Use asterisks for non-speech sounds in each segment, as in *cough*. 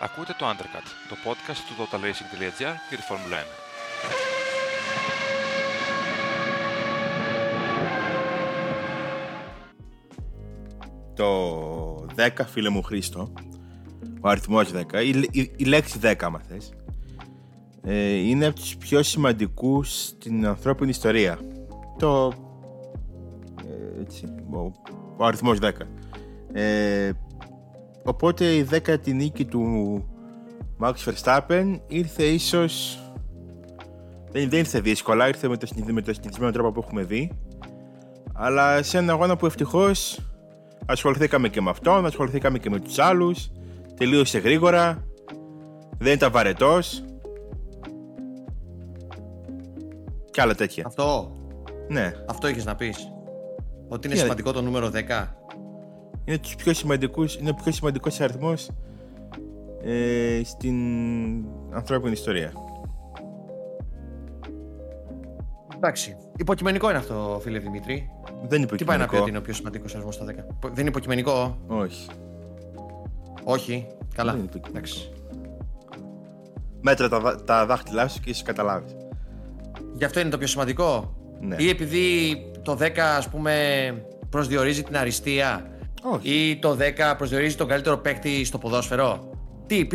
Ακούτε το Undercut, το podcast του totalracing.gr για τη Φόρμουλα 1. Το 10, φίλε μου Χρήστο, ο αριθμός 10, η, η, η λέξη 10 άμα θες, ε, είναι από τους πιο σημαντικούς στην ανθρώπινη ιστορία. Το... Ε, έτσι, ο, ο αριθμός 10. Ε, Οπότε η δέκατη νίκη του Max Verstappen ήρθε ίσως δεν, δεν ήρθε δύσκολα, ήρθε με το, με το συνηθισμένο τρόπο που έχουμε δει αλλά σε ένα αγώνα που ευτυχώς ασχοληθήκαμε και με αυτόν, ασχοληθήκαμε και με τους άλλους τελείωσε γρήγορα δεν ήταν βαρετός και άλλα τέτοια Αυτό, ναι. αυτό είχες να πεις; Ότι είναι σημαντικό το νούμερο 10 είναι, τους πιο σημαντικούς, είναι ο πιο σημαντικός αριθμός ε, στην ανθρώπινη ιστορία. Εντάξει. Υποκειμενικό είναι αυτό, φίλε Δημήτρη. Δεν είναι υποκειμενικό. Τι πάει να πει ότι είναι ο πιο σημαντικός αριθμός στα 10. Δεν είναι υποκειμενικό; Όχι. Όχι. Καλά. Δεν είναι υποκειμενικό. Μέτρα τα, τα δάχτυλά σου και εσύ καταλάβεις. Γι' αυτό είναι το πιο σημαντικό; Ναι. Ή επειδή το 10 ας πούμε προσδιορίζει την αριστεία όχι. Ή το 10 προσδιορίζει τον καλύτερο παίκτη στο ποδόσφαιρο; Τι,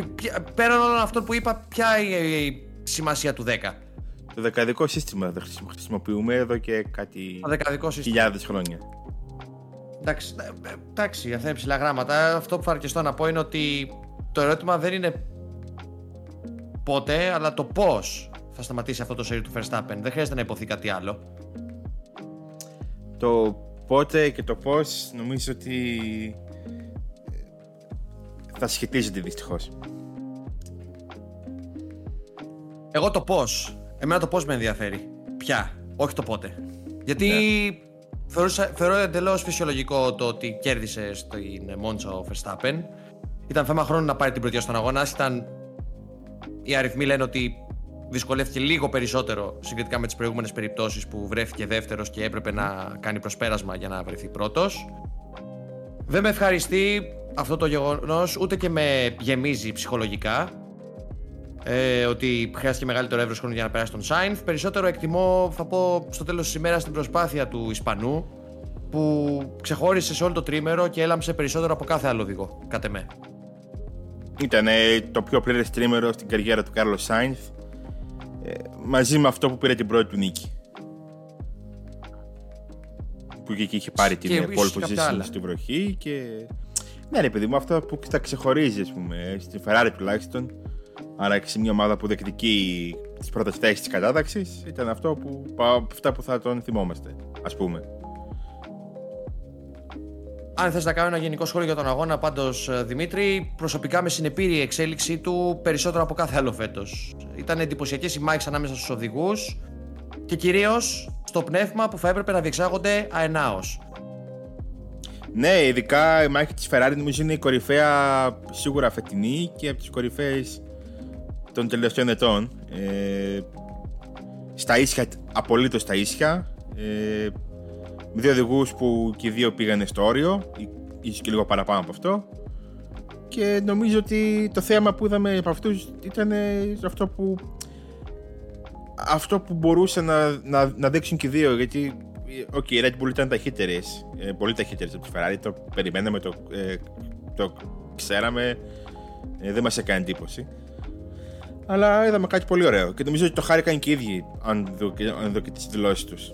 πέραν όλων αυτών που είπα, ποια είναι η σημασία του 10. Το δεκαδικό σύστημα δεν χρησιμοποιούμε εδώ και κάτι χιλιάδες χρόνια. Εντάξει, εντάξει, αυτά είναι ψηλά γράμματα. Αυτό που θα αρκεστώ να πω είναι ότι το ερώτημα δεν είναι πότε, αλλά το πώς θα σταματήσει αυτό το σερί του Verstappen. Δεν χρειάζεται να υποθεί κάτι άλλο. Το πότε και το πώς νομίζω ότι θα σχετίζονται δυστυχώς. Εγώ το πώς. Εμένα το πώς με ενδιαφέρει. Πια. Όχι το πότε. Γιατί ναι. θεωρώ εντελώς φυσιολογικό το ότι κέρδισε στην Μόντσα ο Verstappen. Ήταν θέμα χρόνου να πάρει την πρωτιά στον αγώνα. Ήταν... Οι αριθμοί λένε ότι δυσκολεύτηκε λίγο περισσότερο συγκριτικά με τις προηγούμενες περιπτώσεις που βρέθηκε δεύτερος και έπρεπε να κάνει προσπέρασμα για να βρεθεί πρώτος. Δεν με ευχαριστεί αυτό το γεγονός, ούτε και με γεμίζει ψυχολογικά. Ε, ότι χρειάστηκε μεγαλύτερο εύρος χρόνου για να περάσει τον Σάινθ. Περισσότερο εκτιμώ, θα πω στο τέλος της ημέρας, την προσπάθεια του Ισπανού που ξεχώρισε σε όλο το τρίμερο και έλαμψε περισσότερο από κάθε άλλο οδηγό, κατά με. Ήταν το πιο πλήρες τρίμερο στην καριέρα του Κάρλος Σάινθ ε, μαζί με αυτό που πήρε την πρώτη του νίκη. Που και εκεί είχε πάρει την pole position στη βροχή και... Ναι ρε παιδί μου, αυτό που τα ξεχωρίζει ας πούμε, στη Ferrari τουλάχιστον άρα και σε μια ομάδα που δεκτική τις πρώτες θέσεις της κατάταξης ήταν αυτό που, αυτά που θα τον θυμόμαστε, ας πούμε. Αν θες να κάνω ένα γενικό σχόλιο για τον αγώνα, πάντως ε, Δημήτρη, προσωπικά με συνεπήρη η εξέλιξή του περισσότερο από κάθε άλλο φέτος. Ήταν εντυπωσιακές οι μάχε ανάμεσα στους οδηγούς και κυρίως στο πνεύμα που θα έπρεπε να διεξάγονται αενάως. Ναι, ειδικά η μάχη της Ferrari νομίζω είναι η κορυφαία σίγουρα φετινή και από τις κορυφαίες των τελευταίων ετών. Ε, στα ίσια, απολύτως στα ίσια. Ε, με δύο οδηγούς που και οι δύο πήγανε στο όριο, ίσως και λίγο παραπάνω από αυτό. Και νομίζω ότι το θέμα που είδαμε από αυτούς ήταν αυτό που. Αυτό που μπορούσαν να, να, να δείξουν και οι δύο. Γιατί okay, οι Red Bull ήταν ταχύτερες, ε, πολύ ταχύτερες από τη Ferrari. Το περιμέναμε, το, ε, το ξέραμε. Ε, δεν μας έκανε εντύπωση. Αλλά είδαμε κάτι πολύ ωραίο και νομίζω ότι το χάρηκαν και οι ίδιοι αν δω, αν δω και τις δηλώσεις τους.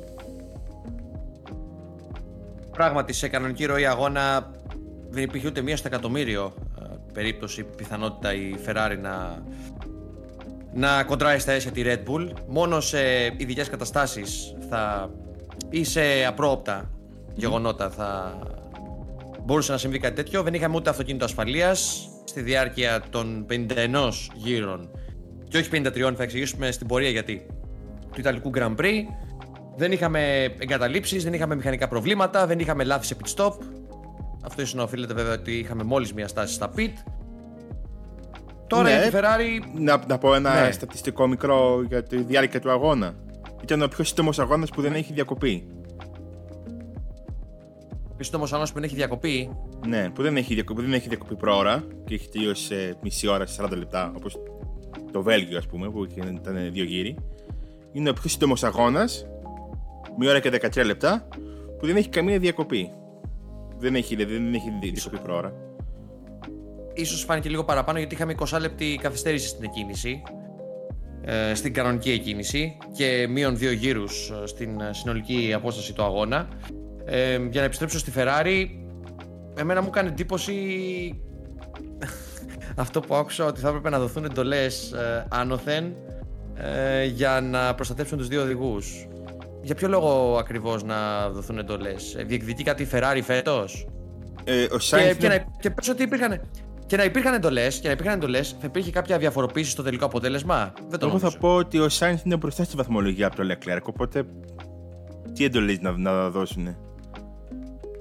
Πράγματι, σε κανονική ροή αγώνα δεν υπήρχε ούτε μία στο εκατομμύριο ε, περίπτωση, πιθανότητα η Ferrari να, να κοντράει στα αίσια τη Red Bull. Μόνο σε ειδικές καταστάσεις θα, ή σε απρόοπτα γεγονότα θα μπορούσε να συμβεί κάτι τέτοιο. Δεν είχαμε ούτε αυτοκίνητο ασφαλείας στη διάρκεια των 51 γύρων και όχι 53, θα εξηγήσουμε στην πορεία γιατί του Ιταλικού Grand Prix. Δεν είχαμε εγκαταλείψεις, δεν είχαμε μηχανικά προβλήματα, δεν είχαμε λάθη σε pit stop. Αυτό ίσως να οφείλεται βέβαια ότι είχαμε μόλις μία στάση στα pit. Τώρα ναι, η Ferrari. Να, να πω ένα ναι. στατιστικό μικρό για τη διάρκεια του αγώνα. Ήταν ο πιο σύντομος αγώνας που δεν έχει διακοπή. Πιο σύντομος αγώνας που δεν έχει διακοπή. Ναι, που δεν έχει, διακοπή, δεν έχει διακοπή προώρα και έχει τελειώσει σε μισή ώρα, σε 40 λεπτά, όπως το Βέλγιο, ας πούμε, που ήταν δύο γύροι. Είναι ο πιο σύντομος αγώνας, μία ώρα και 13 λεπτά, που δεν έχει καμία διακοπή. Δεν έχει, δεν έχει διακοπή προώρα. Ίσως φάνηκε λίγο παραπάνω γιατί είχαμε 20 λεπτή καθυστέρηση στην εκκίνηση ε, στην κανονική εκκίνηση και μείον δύο γύρους ε, στην ε, συνολική απόσταση του αγώνα. Ε, για να επιστρέψω στη Ferrari, εμένα μου έκανε εντύπωση *laughs* αυτό που άκουσα ότι θα έπρεπε να δοθούν εντολές ε, άνωθεν ε, για να προστατεύσουν τους δύο οδηγούς. Για ποιο λόγο ακριβώς να δοθούν εντολές, διεκδικεί κάτι η Ferrari φέτος; Ε, ο και, και, να, και πες ότι υπήρχαν, και να υπήρχαν εντολές, και να υπήρχαν εντολές, θα υπήρχε κάποια διαφοροποίηση στο τελικό αποτέλεσμα; Δεν το Εγώ θα πω ότι ο Σάινθ είναι μπροστά στη βαθμολογία από το Leclerc, οπότε τι εντολές να, να δώσουν;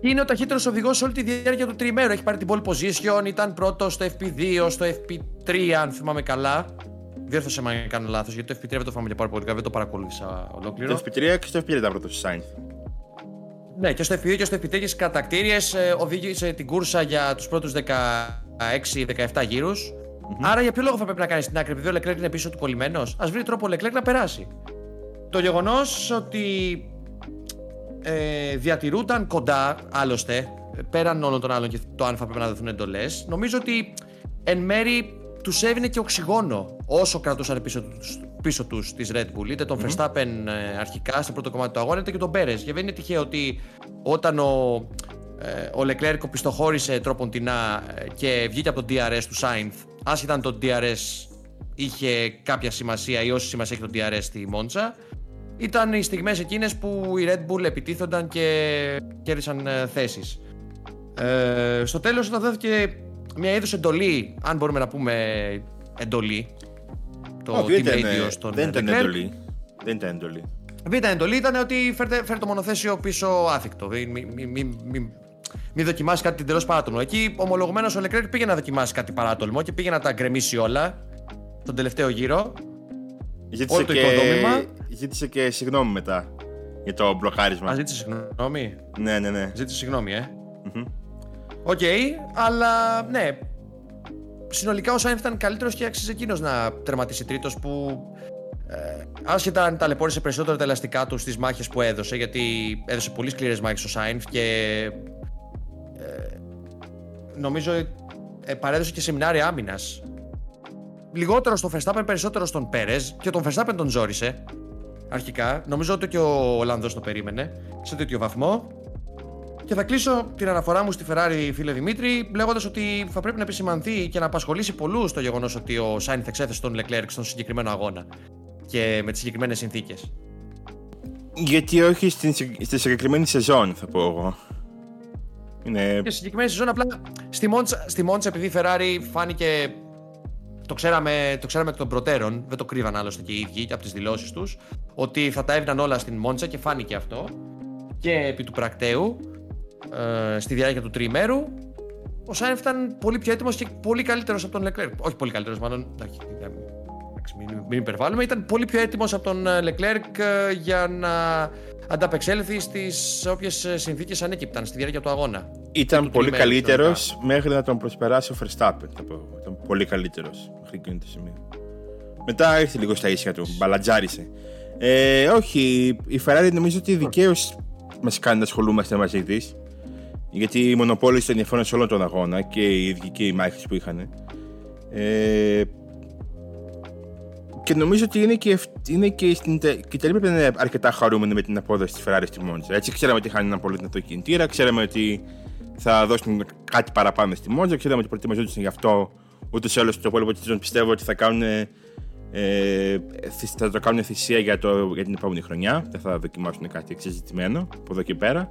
Είναι ο ταχύτερος οδηγός όλη τη διάρκεια του τριμέρου. Έχει πάρει την pole position, ήταν πρώτος στο FP2, στο FP3, αν θυμάμαι καλά. Διόρθωσε με αν κάνω λάθος, γιατί το FP3 δεν το θυμάμαι πάρα πολύ καλά, δεν το παρακολούθησα ολόκληρο. Το FP3 και στο FP3 ήταν πρώτος ο Σάινθ. Ναι, και στο FP2 και στο FP3 και στι κατακτήριες ε, οδήγησε την κούρσα για τους πρώτους 10 6-17 γύρους. Mm-hmm. Άρα για ποιο λόγο θα πρέπει να κάνεις την άκρη, επειδή ο Λεκλέκ είναι πίσω του κολλημένος; Α βρει τρόπο ο Λεκλέκ να περάσει. Το γεγονός ότι ε, διατηρούνταν κοντά, άλλωστε, πέραν όλων των άλλων και το αν θα πρέπει να δοθούν εντολές, νομίζω ότι εν μέρη τους έβηνε και οξυγόνο όσο κρατούσαν πίσω τους πίσω τους της Red Bull. Είτε τον mm-hmm. Verstappen ε, αρχικά στο πρώτο κομμάτι του αγώνα, είτε και τον Πέρες. Και δεν είναι τυχαίο ότι όταν ο ε, ο Leclerc πιστοχώρησε τρόποντινά ε, και βγήκε από το DRS του Sainz άσχετα αν το DRS είχε κάποια σημασία ή όση σημασία έχει το DRS στη Μόντσα ήταν οι στιγμές εκείνες που οι Red Bull επιτίθονταν και κέρδισαν ε, θέσεις ε, στο τέλος όταν δόθηκε μια είδους εντολή αν μπορούμε να πούμε εντολή το oh, team radio στον δεν ήταν εντολή δεν ήταν εντολή δεν ήταν εντολή, ήταν ότι φέρτε, το μονοθέσιο πίσω άθικτο. Μην μη, μην δοκιμάσεις κάτι εντελώς παράτολμο. Εκεί ομολογουμένως ο Λεκλέρ πήγε να δοκιμάσει κάτι παράτολμο και πήγε να τα γκρεμίσει όλα τον τελευταίο γύρο. Ζήτησε το και... οικοδόμημα. Ζήτησε και συγγνώμη μετά για το μπλοκάρισμα. Α, ζήτησε συγγνώμη. Ναι, ναι, ναι. Ζήτησε συγγνώμη, ε. OK, okay, αλλά ναι. Συνολικά ο Σάινθ ήταν καλύτερος και άξιζε εκείνος να τερματίσει τρίτος που. Ε, άσχετα αν ταλαιπώρησε περισσότερο τα ελαστικά του στις μάχες που έδωσε, γιατί έδωσε πολύ σκληρές μάχες ο Σάινφ και νομίζω ε, παρέδωσε και σεμινάρια άμυνας. Λιγότερο στον Verstappen, περισσότερο στον Πέρες και τον Verstappen τον ζόρισε. Αρχικά. Νομίζω ότι και ο Ολλανδό το περίμενε σε τέτοιο βαθμό. Και θα κλείσω την αναφορά μου στη Ferrari, φίλε Δημήτρη, λέγοντας ότι θα πρέπει να επισημανθεί και να απασχολήσει πολλούς το γεγονός ότι ο Σάινθ εξέθεσε τον Leclerc στον συγκεκριμένο αγώνα και με τις συγκεκριμένες συνθήκες. Γιατί όχι στην, στη συγκεκριμένη σεζόν, θα πω εγώ. Είναι... Και συγκεκριμένη σεζόν απλά στη Μόντσα, στη Μόντσα επειδή η Ferrari φάνηκε το ξέραμε, το ξέραμε εκ των προτέρων, δεν το κρύβαν άλλωστε και οι ίδιοι από τις δηλώσεις τους, ότι θα τα έβγαιναν όλα στην Μόντσα και φάνηκε αυτό. Και επί του πρακτέου, ε, στη διάρκεια του τριημέρου, ο Σάινφ ήταν πολύ πιο έτοιμος και πολύ καλύτερος από τον Leclerc. Όχι πολύ καλύτερος, μάλλον. Μην, μην υπερβάλλουμε. Ήταν πολύ πιο έτοιμος από τον Leclerc ε, για να ανταπεξέλθει στις όποιες συνθήκες ανέκυπταν στη διάρκεια του αγώνα. Ήταν πολύ καλύτερος μέχρι να τον προσπεράσει ο Verstappen. Θα πω. Ήταν πολύ καλύτερος μέχρι εκείνο το σημείο. Μετά ήρθε λίγο στα ίσια του, μπαλατζάρισε. Ε, όχι, η Ferrari νομίζω ότι δικαίως μας κάνει να ασχολούμαστε μαζί της. Γιατί η μονοπόληση ήταν ενδιαφέρον σε όλο τον αγώνα και οι ίδιοι και οι μάχες που είχαν. Ε, και νομίζω ότι είναι και, είναι και στην και πρέπει να είναι αρκετά χαρούμενοι με την απόδοση της Ferrari στη Μόντζα. Έτσι, ξέραμε ότι είχαν ένα πολύ δυνατό κινητήρα, ξέραμε ότι θα δώσουν κάτι παραπάνω στη Μόντζα, ξέραμε ότι προετοιμαζόντουσαν γι' αυτό. Ούτως ή άλλως το υπόλοιπο της πιστεύω ότι θα κάνουν. Ε, θα το κάνουν θυσία για, το, για την επόμενη χρονιά. Δεν θα δοκιμάσουν κάτι εξεζητημένο από εδώ και πέρα.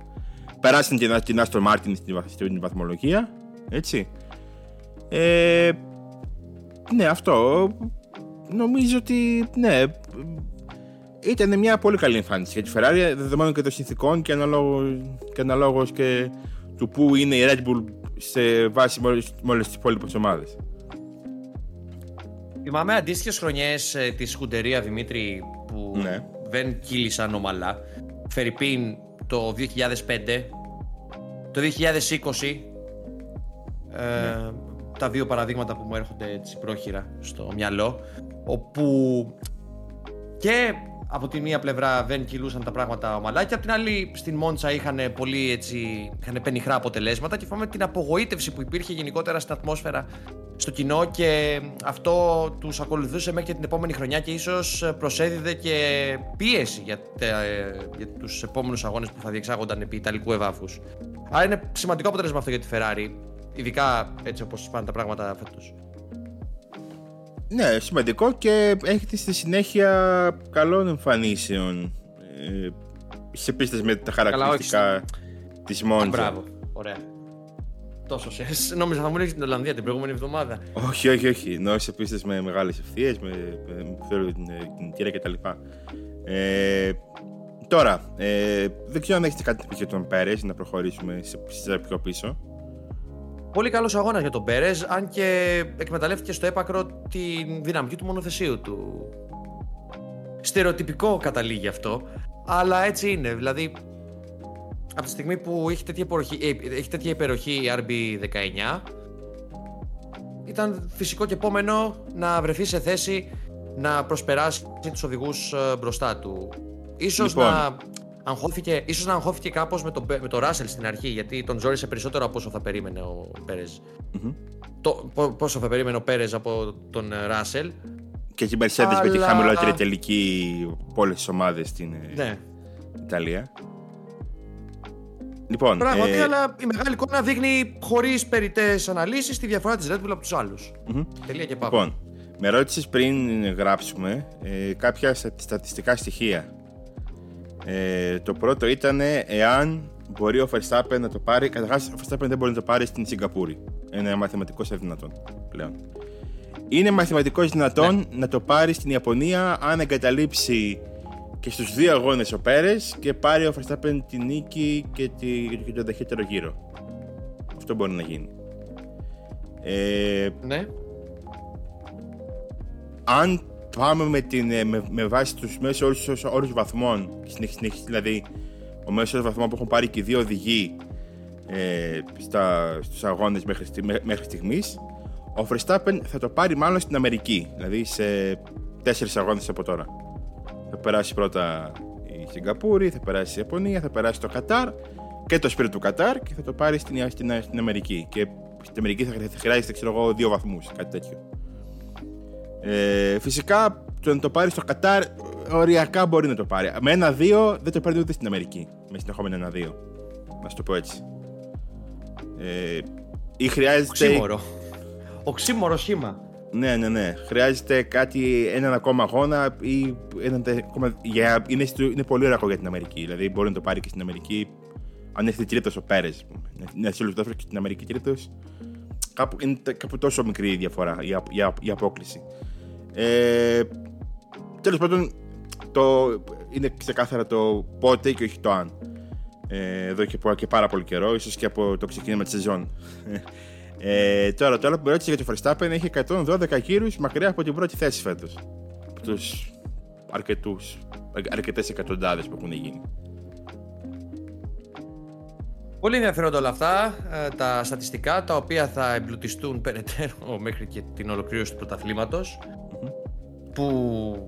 Περάσαν την, την Aston Martin στην, στην βαθμολογία. Έτσι. Ε, ναι, αυτό νομίζω ότι ναι, ήταν μια πολύ καλή εμφάνιση για τη Ferrari δεδομένων και των συνθηκών και αναλόγω και, και του που είναι η Red Bull σε βάση με όλε τις υπόλοιπες ομάδες. Θυμάμαι αντίστοιχες χρονιές ε, της Σκουντερία Δημήτρη που ναι. δεν κύλησαν ομαλά. Φερρυπίν το 2005, το 2020 Ε, τα δύο παραδείγματα που μου έρχονται έτσι πρόχειρα στο μυαλό. Όπου και από τη μία πλευρά δεν κυλούσαν τα πράγματα ομαλά και από την άλλη στην Μόντσα είχαν πολύ έτσι, είχαν πενιχρά αποτελέσματα και φάμε την απογοήτευση που υπήρχε γενικότερα στην ατμόσφαιρα στο κοινό και αυτό τους ακολουθούσε μέχρι και την επόμενη χρονιά και ίσως προσέδιδε και πίεση για, για τους επόμενους αγώνες που θα διεξάγονταν επί Ιταλικού εδάφους. Άρα είναι σημαντικό αποτέλεσμα αυτό για τη Ferrari, ειδικά έτσι όπως πάνε τα πράγματα φέτος. Ναι, σημαντικό και έχετε στη συνέχεια καλών εμφανίσεων ε, σε πίστες με τα χαρακτηριστικά της Μόντζα. Μπράβο, ωραία. Τόσο σε. *laughs* Νόμιζα θα μου ρίξει την Ολλανδία την προηγούμενη εβδομάδα. Όχι, όχι, όχι. Ενώ σε πίστες με μεγάλες ευθείες, με, με την κινητήρα κτλ. Ε, τώρα, ε, δεν ξέρω αν έχετε κάτι να πει για τον Πέρες να προχωρήσουμε σε, σε πιο πίσω. Πολύ καλός αγώνας για τον Πέρες, αν και εκμεταλλεύτηκε στο έπακρο τη δυναμική του μονοθεσίου του. Στερεοτυπικό καταλήγει αυτό, αλλά έτσι είναι. Δηλαδή, από τη στιγμή που έχει τέτοια, υπεροχή, ε, έχει τέτοια υπεροχή η RB19, ήταν φυσικό και επόμενο να βρεθεί σε θέση να προσπεράσει τους οδηγούς ε, μπροστά του. Ίσως λοιπόν. να αγχώθηκε, ίσως να αγχώθηκε κάπως με τον, με το Ράσελ στην αρχή, γιατί τον ζόρισε περισσότερο από όσο θα περίμενε ο περες Το, πόσο θα περίμενε ο Πέρες από τον Ράσελ. Και η Mercedes Αλλά... με τη χαμηλότερη τελική από όλες τις ομάδες στην ε, ναι. Ιταλία. Λοιπόν, Πράγματι, ε... αλλά η μεγάλη εικόνα δείχνει χωρίς περιττές αναλύσεις τη διαφορά της Red Bull από τους άλλους. Mm-hmm. Τελεία και πάμε. Λοιπόν, με ρώτησες πριν γράψουμε ε, κάποια στατιστικά στοιχεία ε, το πρώτο ήταν εάν μπορεί ο Verstappen να το πάρει. Καταρχάς, ο Verstappen δεν μπορεί να το πάρει στην Σιγκαπούρη. Είναι μαθηματικός αδυνατόν πλέον. Είναι μαθηματικός δυνατόν ναι. να το πάρει στην Ιαπωνία αν εγκαταλείψει και στους δύο αγώνες ο Πέρες και πάρει ο Verstappen τη νίκη και, τη, και τον ταχύτερο γύρο. Αυτό μπορεί να γίνει. Ε, ναι. Αν πάμε με, την, ε, με, με βάση τους μέσους όρου βαθμών, δηλαδή ο μέσος βαθμό που έχουν πάρει και οι δύο οδηγοί ε, στα, στους αγώνες μέχρι, μέχρι στιγμής ο Verstappen θα το πάρει μάλλον στην Αμερική δηλαδή σε τέσσερις αγώνες από τώρα. Θα περάσει πρώτα η Σιγκαπούρη, θα περάσει η Ιαπωνία, θα περάσει το Κατάρ και το σπίτι του Κατάρ και θα το πάρει στην, στην, στην Αμερική. Και στην Αμερική θα, θα χρειάζεται ξέρω εγώ δύο βαθμούς κάτι τέτοιο ε, φυσικά το να το πάρεις στο Κατάρ οριακά μπορεί να το πάρει. Με ένα-δύο δεν το παίρνει ούτε στην Αμερική. Με συνεχόμενο ένα-δύο. Να το πω έτσι. Ε, ή χρειάζεται. Οξύμορο. Οξύμορο σχήμα. Ναι, ναι, ναι. Χρειάζεται κάτι, έναν ακόμα αγώνα ή έναν ακόμα. Για, είναι, είναι πολύ ωραίο για την Αμερική. Δηλαδή μπορεί να το πάρει και στην Αμερική. Αν έχετε τρίτος ο Πέρες, να σε και στην Αμερική τρίτος. Κάπου, είναι κάπου τόσο μικρή η διαφορά, η, η, η απόκληση. Ε, Τέλος πάντων, το, είναι ξεκάθαρα το πότε και όχι το αν. Ε, εδώ και, και πάρα πολύ καιρό, ίσως και από το ξεκίνημα της σεζόν. Ε, τώρα, τώρα που με ρώτησε για το Verstappen, έχει 112 γύρους μακριά από την πρώτη θέση φέτος. Από τους αρκετούς, αρκετές εκατοντάδες που έχουν γίνει. Πολύ ενδιαφέροντα όλα αυτά, ε, τα στατιστικά, τα οποία θα εμπλουτιστούν περαιτέρω μέχρι και την ολοκλήρωση του πρωταθλήματος που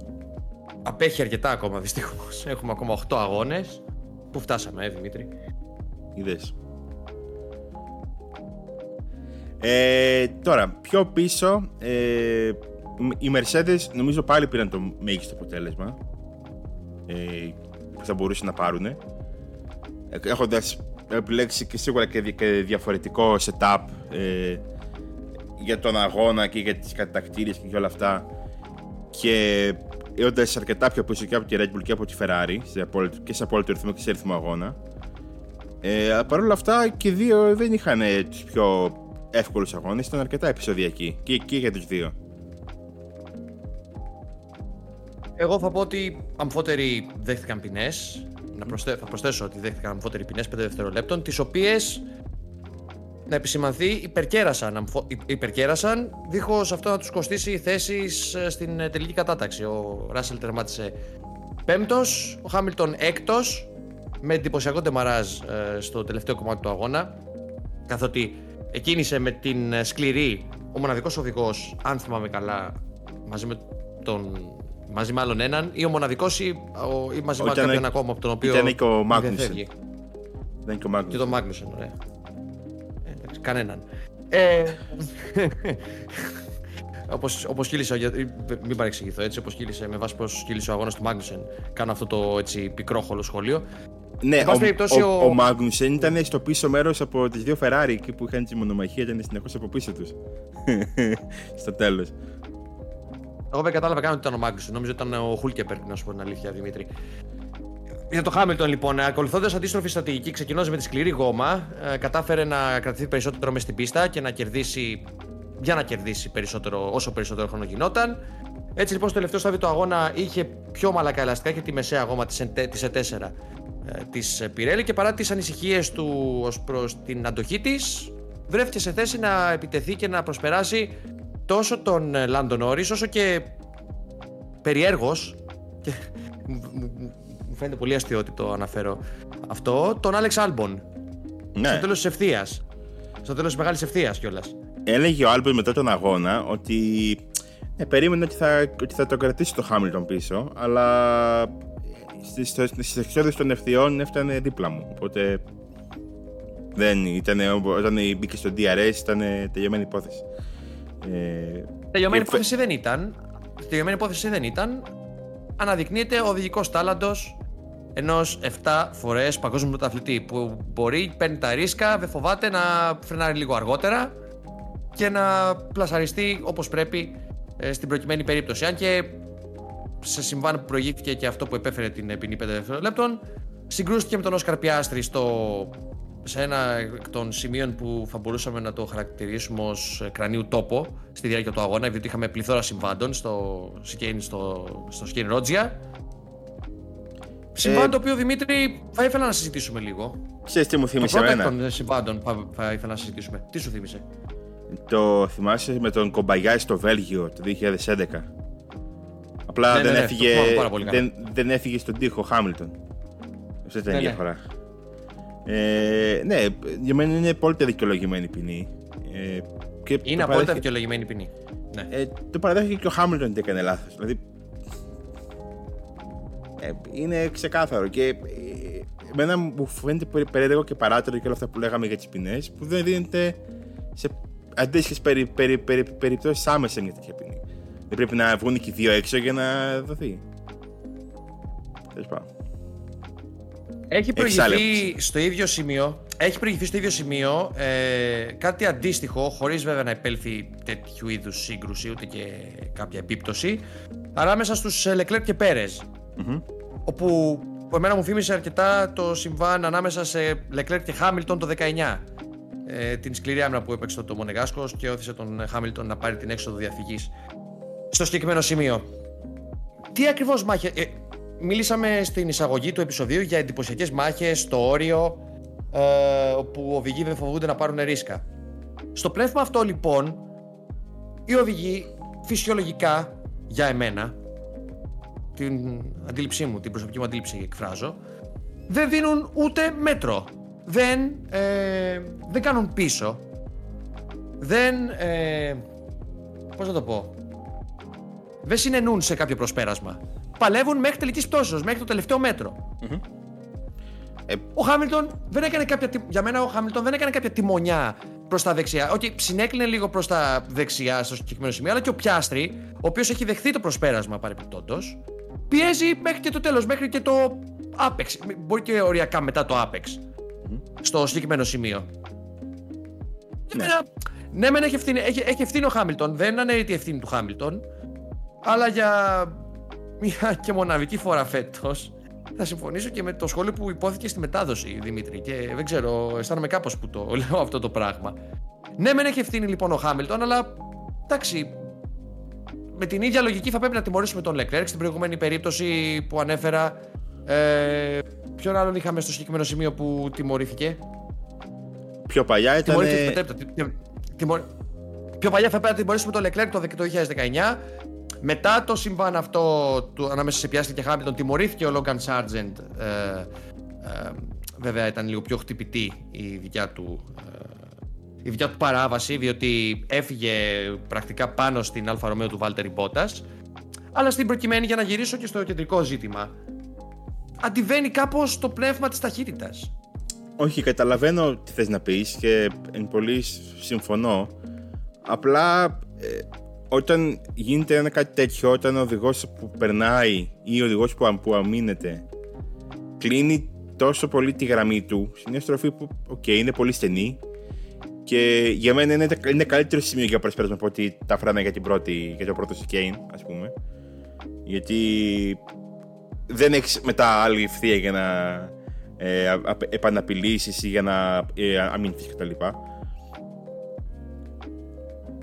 απέχει αρκετά ακόμα δυστυχώς. Έχουμε ακόμα 8 αγώνες. Πού φτάσαμε, ε, Δημήτρη; Είδες. Ε, τώρα, πιο πίσω, ε, οι Mercedes νομίζω πάλι πήραν το μέγιστο αποτέλεσμα ε, που θα μπορούσαν να πάρουν. Ε, Έχοντας επιλέξει και σίγουρα και, διαφορετικό setup ε, για τον αγώνα και για τις κατακτήριες και για όλα αυτά και όντας αρκετά πιο πίσω και από τη Red Bull και από τη Ferrari σε απόλυτο, και σε απόλυτο ρυθμό και σε ρυθμό αγώνα. Ε, Παρ' όλα αυτά και οι δύο δεν είχαν τους πιο εύκολους αγώνες, ήταν αρκετά επεισοδιακοί και, και για τους δύο. Εγώ θα πω ότι αμφότεροι δέχτηκαν ποινές. Να θα προσθέσω ότι δέχτηκαν αμφότεροι ποινές 5 δευτερολέπτων, τις οποίες να επισημανθεί υπερκέρασαν, υπερκέρασαν δίχως αυτό να τους κοστίσει θέσεις ε, στην ε, τελική κατάταξη. Ο Ράσελ τερμάτισε πέμπτος, ο Χάμιλτον έκτος με εντυπωσιακό τεμαράζ ε, στο τελευταίο κομμάτι του αγώνα καθότι εκκίνησε με την ε, σκληρή, ο μοναδικός οδηγός, αν θυμάμαι καλά, μαζί με τον Μαζί με άλλον έναν ή ο μοναδικός ή, ή μαζί με κάποιον ακόμα από τον οποίο. Ήταν και ο Μάγνουσεν. Ήταν και ο Μάγνουσεν. Και τον Μάγνουσεν, ωραία. Ε, κανέναν. Ε, *laughs* όπως, όπως κύλησε, μην παρεξηγηθώ έτσι, όπως κύλησε, με βάση πώς κύλησε ο αγώνας του Μάγνουσεν, κάνω αυτό το έτσι πικρόχολο σχόλιο. Ναι, ο, ο, ο, Μάγνουσεν ήταν στο πίσω μέρος από τις δύο Ferrari εκεί που είχαν τη μονομαχία, ήταν συνεχώς από πίσω τους. *laughs* στο τέλος. Εγώ δεν κατάλαβα καν ότι ήταν ο Μάγνουσεν. Νομίζω ότι ήταν ο Χούλκεπερ, να σου πω την αλήθεια, Δημήτρη. Για το Χάμιλτον, λοιπόν, ακολουθώντας αντίστροφη στρατηγική, ξεκινώντας με τη σκληρή γόμα, ε, κατάφερε να κρατηθεί περισσότερο μες στην πίστα και να κερδίσει για να κερδίσει περισσότερο, όσο περισσότερο χρόνο γινόταν. Έτσι λοιπόν στο τελευταίο στάδιο του αγώνα είχε πιο μαλακά ελαστικά και τη μεσαία γόμα της E4 ε, της Πιρέλη και παρά τις ανησυχίες του ως προς την αντοχή της βρέθηκε σε θέση να επιτεθεί και να προσπεράσει τόσο τον Λάντον Όρις όσο και περιέργως και *laughs* μου φαίνεται πολύ αστείο ότι το αναφέρω αυτό τον Άλεξ Άλμπον ναι. στο τέλος της ευθείας στο τέλος της μεγάλης ευθείας κιόλας έλεγε ο Άλμπον μετά τον αγώνα ότι ε, περίμενε ότι θα, ότι θα το κρατήσει το Χάμιλτον πίσω, αλλά στις εξόδες των ευθειών έφτανε δίπλα μου. Οπότε δεν ήταν, όταν μπήκε στο DRS ήταν τελειωμένη υπόθεση. Ε, τελειωμένη υπόθεση δεν ήταν. Τελειωμένη υπόθεση δεν ήταν. Αναδεικνύεται ο οδηγικός τάλαντος ενός 7 φορές παγκόσμιου πρωταθλητή που μπορεί, παίρνει τα ρίσκα, δεν φοβάται να φρενάρει λίγο αργότερα και να πλασαριστεί όπως πρέπει ε, στην προκειμένη περίπτωση. Αν και σε συμβάν που προηγήθηκε και αυτό που επέφερε την ποινή 5 δευτερολέπτων, συγκρούστηκε με τον Όσκαρ Πιάστρη στο, σε ένα εκ των σημείων που θα μπορούσαμε να το χαρακτηρίσουμε ως κρανίου τόπο στη διάρκεια του αγώνα, διότι είχαμε πληθώρα συμβάντων στο Σικέιν, στο, στο Σκέιν Ρότζια. Συμβάν ε, το οποίο Δημήτρη θα ήθελα να συζητήσουμε λίγο. Ξέρεις τι μου θύμισε εμένα. των συμβάντων θα, θα ήθελα να συζητήσουμε. Τι σου θύμισε; Το θυμάσαι με τον Κομπαγιάη στο Βέλγιο το 2011. Απλά ναι, δεν, ναι, ναι έφυγε, δεν, δεν έφυγε στον τοίχο Χάμιλτον. Αυτή ήταν η ναι, ναι. διαφορά. Ε, ναι, για μένα είναι απόλυτα δικαιολογημένη ποινή. Ε, και είναι απόλυτα δικαιολογημένη ποινή. Ναι. Ε, το παραδέχεται και ο Χάμιλτον ότι έκανε λάθος. Δηλαδή. Ε, είναι ξεκάθαρο και ε, εμένα μου φαίνεται περίεργο και παράτερο και όλα αυτά που λέγαμε για τις ποινές που δεν δίνεται σε αντίστοιχες περι, περι, περι, περιπτώσεις άμεσα μια τέτοια ποινή. Δεν πρέπει να βγουν και οι δύο έξω για να δοθεί. Τέλος πάντων. Έχει προηγηθεί στο ίδιο σημείο, έχει προηγηθεί στο ίδιο σημείο ε, κάτι αντίστοιχο, χωρίς βέβαια να επέλθει τέτοιου είδους σύγκρουση ούτε και κάποια επίπτωση, ανάμεσα στους Λεκλέρ και Πέρες. Mm-hmm. Όπου που εμένα μου θύμισε αρκετά το συμβάν ανάμεσα σε Λεκλέρ και Χάμιλτον το 19 ε, την σκληρή άμυνα που έπαιξε το Μονεγάσκο και όθησε τον Χάμιλτον να πάρει την έξοδο διαφυγής στο συγκεκριμένο σημείο. Τι ακριβώς μάχε. Ε, μίλησαμε στην εισαγωγή του επεισοδίου για εντυπωσιακές μάχες στο όριο, ε, όπου οδηγοί δεν φοβούνται να πάρουν ρίσκα. Στο πνεύμα αυτό λοιπόν, οι οδηγοί φυσιολογικά για εμένα, την αντίληψή μου, την προσωπική μου αντίληψη εκφράζω, δεν δίνουν ούτε μέτρο δεν, ε, δεν κάνουν πίσω. Δεν. Ε, πώς να το πω. Δεν συνενούν σε κάποιο προσπέρασμα. Παλεύουν μέχρι τελικής πτώσεως, μέχρι το τελευταίο Ε, ο Χάμιλτον δεν έκανε κάποια. Για μένα, ο Χάμιλτον δεν έκανε κάποια τιμονιά προς τα δεξιά. Όχι, okay, συνέκλεινε λίγο προς τα δεξιά στο συγκεκριμένο σημείο, αλλά και ο Πιάστρη, ο οποίος έχει δεχθεί το προσπέρασμα παρεπιπτόντω, πιέζει μέχρι και το τέλος, μέχρι και το Apex. Μπορεί και οριακά μετά το Apex στο συγκεκριμένο σημείο. Ναι, ναι μεν έχει ευθύνη, έχει, έχει ευθύνη ο Χάμιλτον, δεν αναιρεί η ευθύνη του Χάμιλτον, αλλά για μια *laughs* και μοναδική φορά φέτος θα συμφωνήσω και με το σχόλιο που υπόθηκε στη μετάδοση, Δημήτρη. Και δεν ξέρω, αισθάνομαι κάπως που το *laughs* λέω αυτό το πράγμα. Ναι, μεν έχει ευθύνη λοιπόν ο Χάμιλτον, αλλά εντάξει. Με την ίδια λογική θα πρέπει να τιμωρήσουμε τον Λεκλέρκ στην προηγούμενη περίπτωση που ανέφερα. Ε, Ποιον άλλον είχαμε στο συγκεκριμένο σημείο που τιμωρήθηκε; Πιο παλιά ήταν. Πιο παλιά θα πρέπει να τιμωρήσουμε τον Leclerc το 2019. Μετά το συμβάν αυτό του, ανάμεσα σε Πιάστρι και Χάμιλτον τιμωρήθηκε ο Λόγκαν Σάρτζεντ. Ε, ε, βέβαια ήταν λίγο πιο χτυπητή η δικιά του, ε, η δικιά του παράβαση, διότι έφυγε πρακτικά πάνω στην Άλφα Ρομέο του Βάλτερι Μπότα. Αλλά στην προκειμένη, για να γυρίσω και στο κεντρικό ζήτημα, αντιβαίνει κάπως το πνεύμα της ταχύτητας. Όχι, καταλαβαίνω τι θες να πεις και εν πολύ συμφωνώ. Απλά ε, όταν γίνεται ένα κάτι τέτοιο, όταν ο οδηγός που περνάει ή ο οδηγός που, που αμήνεται κλείνει τόσο πολύ τη γραμμή του σε μια στροφή που okay, είναι πολύ στενή και για μένα είναι, είναι καλύτερο σημείο για προσπέρασμα από ότι τα φράνα για, την πρώτη, για το πρώτο σκέιν, ας πούμε. Γιατί δεν έχεις μετά άλλη ευθεία για να ε, επαναπηλήσεις ή για να ε, αμυνθείς κτλ.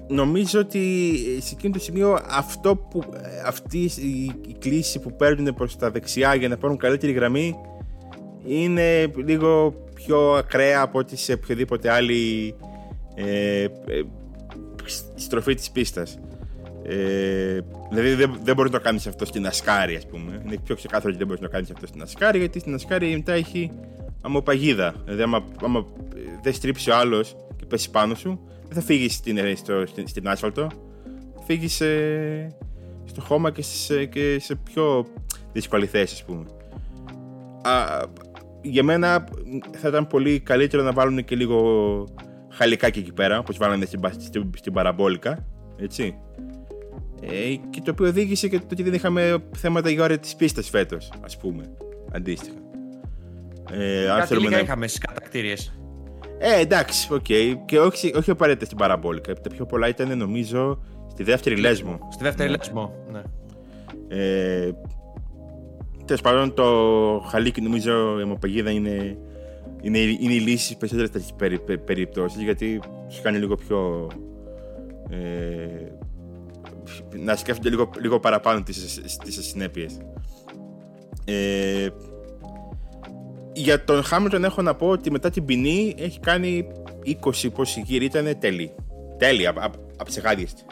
Νομίζω ότι σε εκείνο το σημείο αυτό που, αυτή η, η κλίση που παίρνουν προς τα δεξιά για να πάρουν καλύτερη γραμμή είναι λίγο πιο ακραία από ότι σε οποιοδήποτε άλλη ε, ε, στροφή της πίστας. Ε, δηλαδή δεν, δεν μπορείς να το κάνεις αυτό στην Ασκάρη, ας πούμε. Είναι πιο ξεκάθαρο ότι δεν μπορείς να το κάνεις αυτό στην Ασκάρη, γιατί στην Ασκάρη μετά έχει αμοπαγίδα. Δηλαδή, άμα, άμα δεν στρίψει ο άλλος και πέσει πάνω σου, δεν θα φύγεις στην, στην, στην άσφαλτο. Θα φύγεις στο χώμα και, σε, και σε πιο δύσκολη θέση, ας πούμε. Α, για μένα θα ήταν πολύ καλύτερο να βάλουν και λίγο χαλικάκι εκεί πέρα, όπως βάλανε στην, στην, στην Παραμπόλικα. Έτσι. Ε, και το οποίο οδήγησε και το ότι δεν είχαμε θέματα για όρια της πίστας φέτος, ας πούμε. Αντίστοιχα. Ε, Κάτι λίγα να... είχαμε στις κατατακτήριες. Ε, εντάξει, OK. Okay. Και όχι, όχι απαραίτητα στην Παραμπόλικα. Τα πιο πολλά ήταν νομίζω στη δεύτερη Λέσμο. Στη δεύτερη ναι. Λέσμο, ναι. Ε, Τέλος πάντων, το χαλίκι νομίζω η αμμοπαγίδα είναι, είναι, είναι η λύση στις περισσότερες τέτοιες περι, περιπτώσεις γιατί σου κάνει λίγο πιο. Ε, να σκέφτονται λίγο, λίγο παραπάνω τις, τις συνέπειες. Ε, για τον Χάμιλτον έχω να πω ότι μετά την ποινή έχει κάνει 20 πόσοι γύρι ήταν τέλειοι. Τέλεια, αψεγάδιαστη.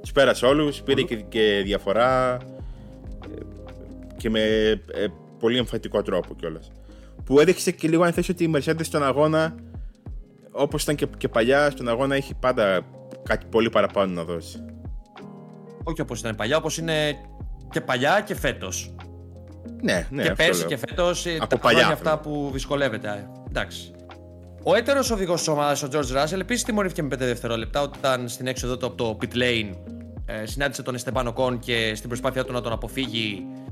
Τους πέρασε όλους, πήρε και, και, διαφορά ε, και με ε, πολύ εμφαντικό τρόπο κιόλας. Που έδειξε και λίγο αν θες ότι η Mercedes στον αγώνα, όπως ήταν και, και παλιά, στον αγώνα έχει πάντα κάτι πολύ παραπάνω να δώσει. Όχι όπως ήταν παλιά, όπως είναι και παλιά και φέτος. Ναι, ναι. Και πέρσι και φέτος. Ε, τα παλιά. αυτά που δυσκολεύεται. Εντάξει. Ο έτερος οδηγός της ομάδας, ο George Russell, επίσης τιμωρήθηκε με 5 δευτερόλεπτα όταν στην έξοδο του από το pit lane ε, συνάντησε τον Εστεμπάνο Κον και στην προσπάθειά του να τον αποφύγει ε,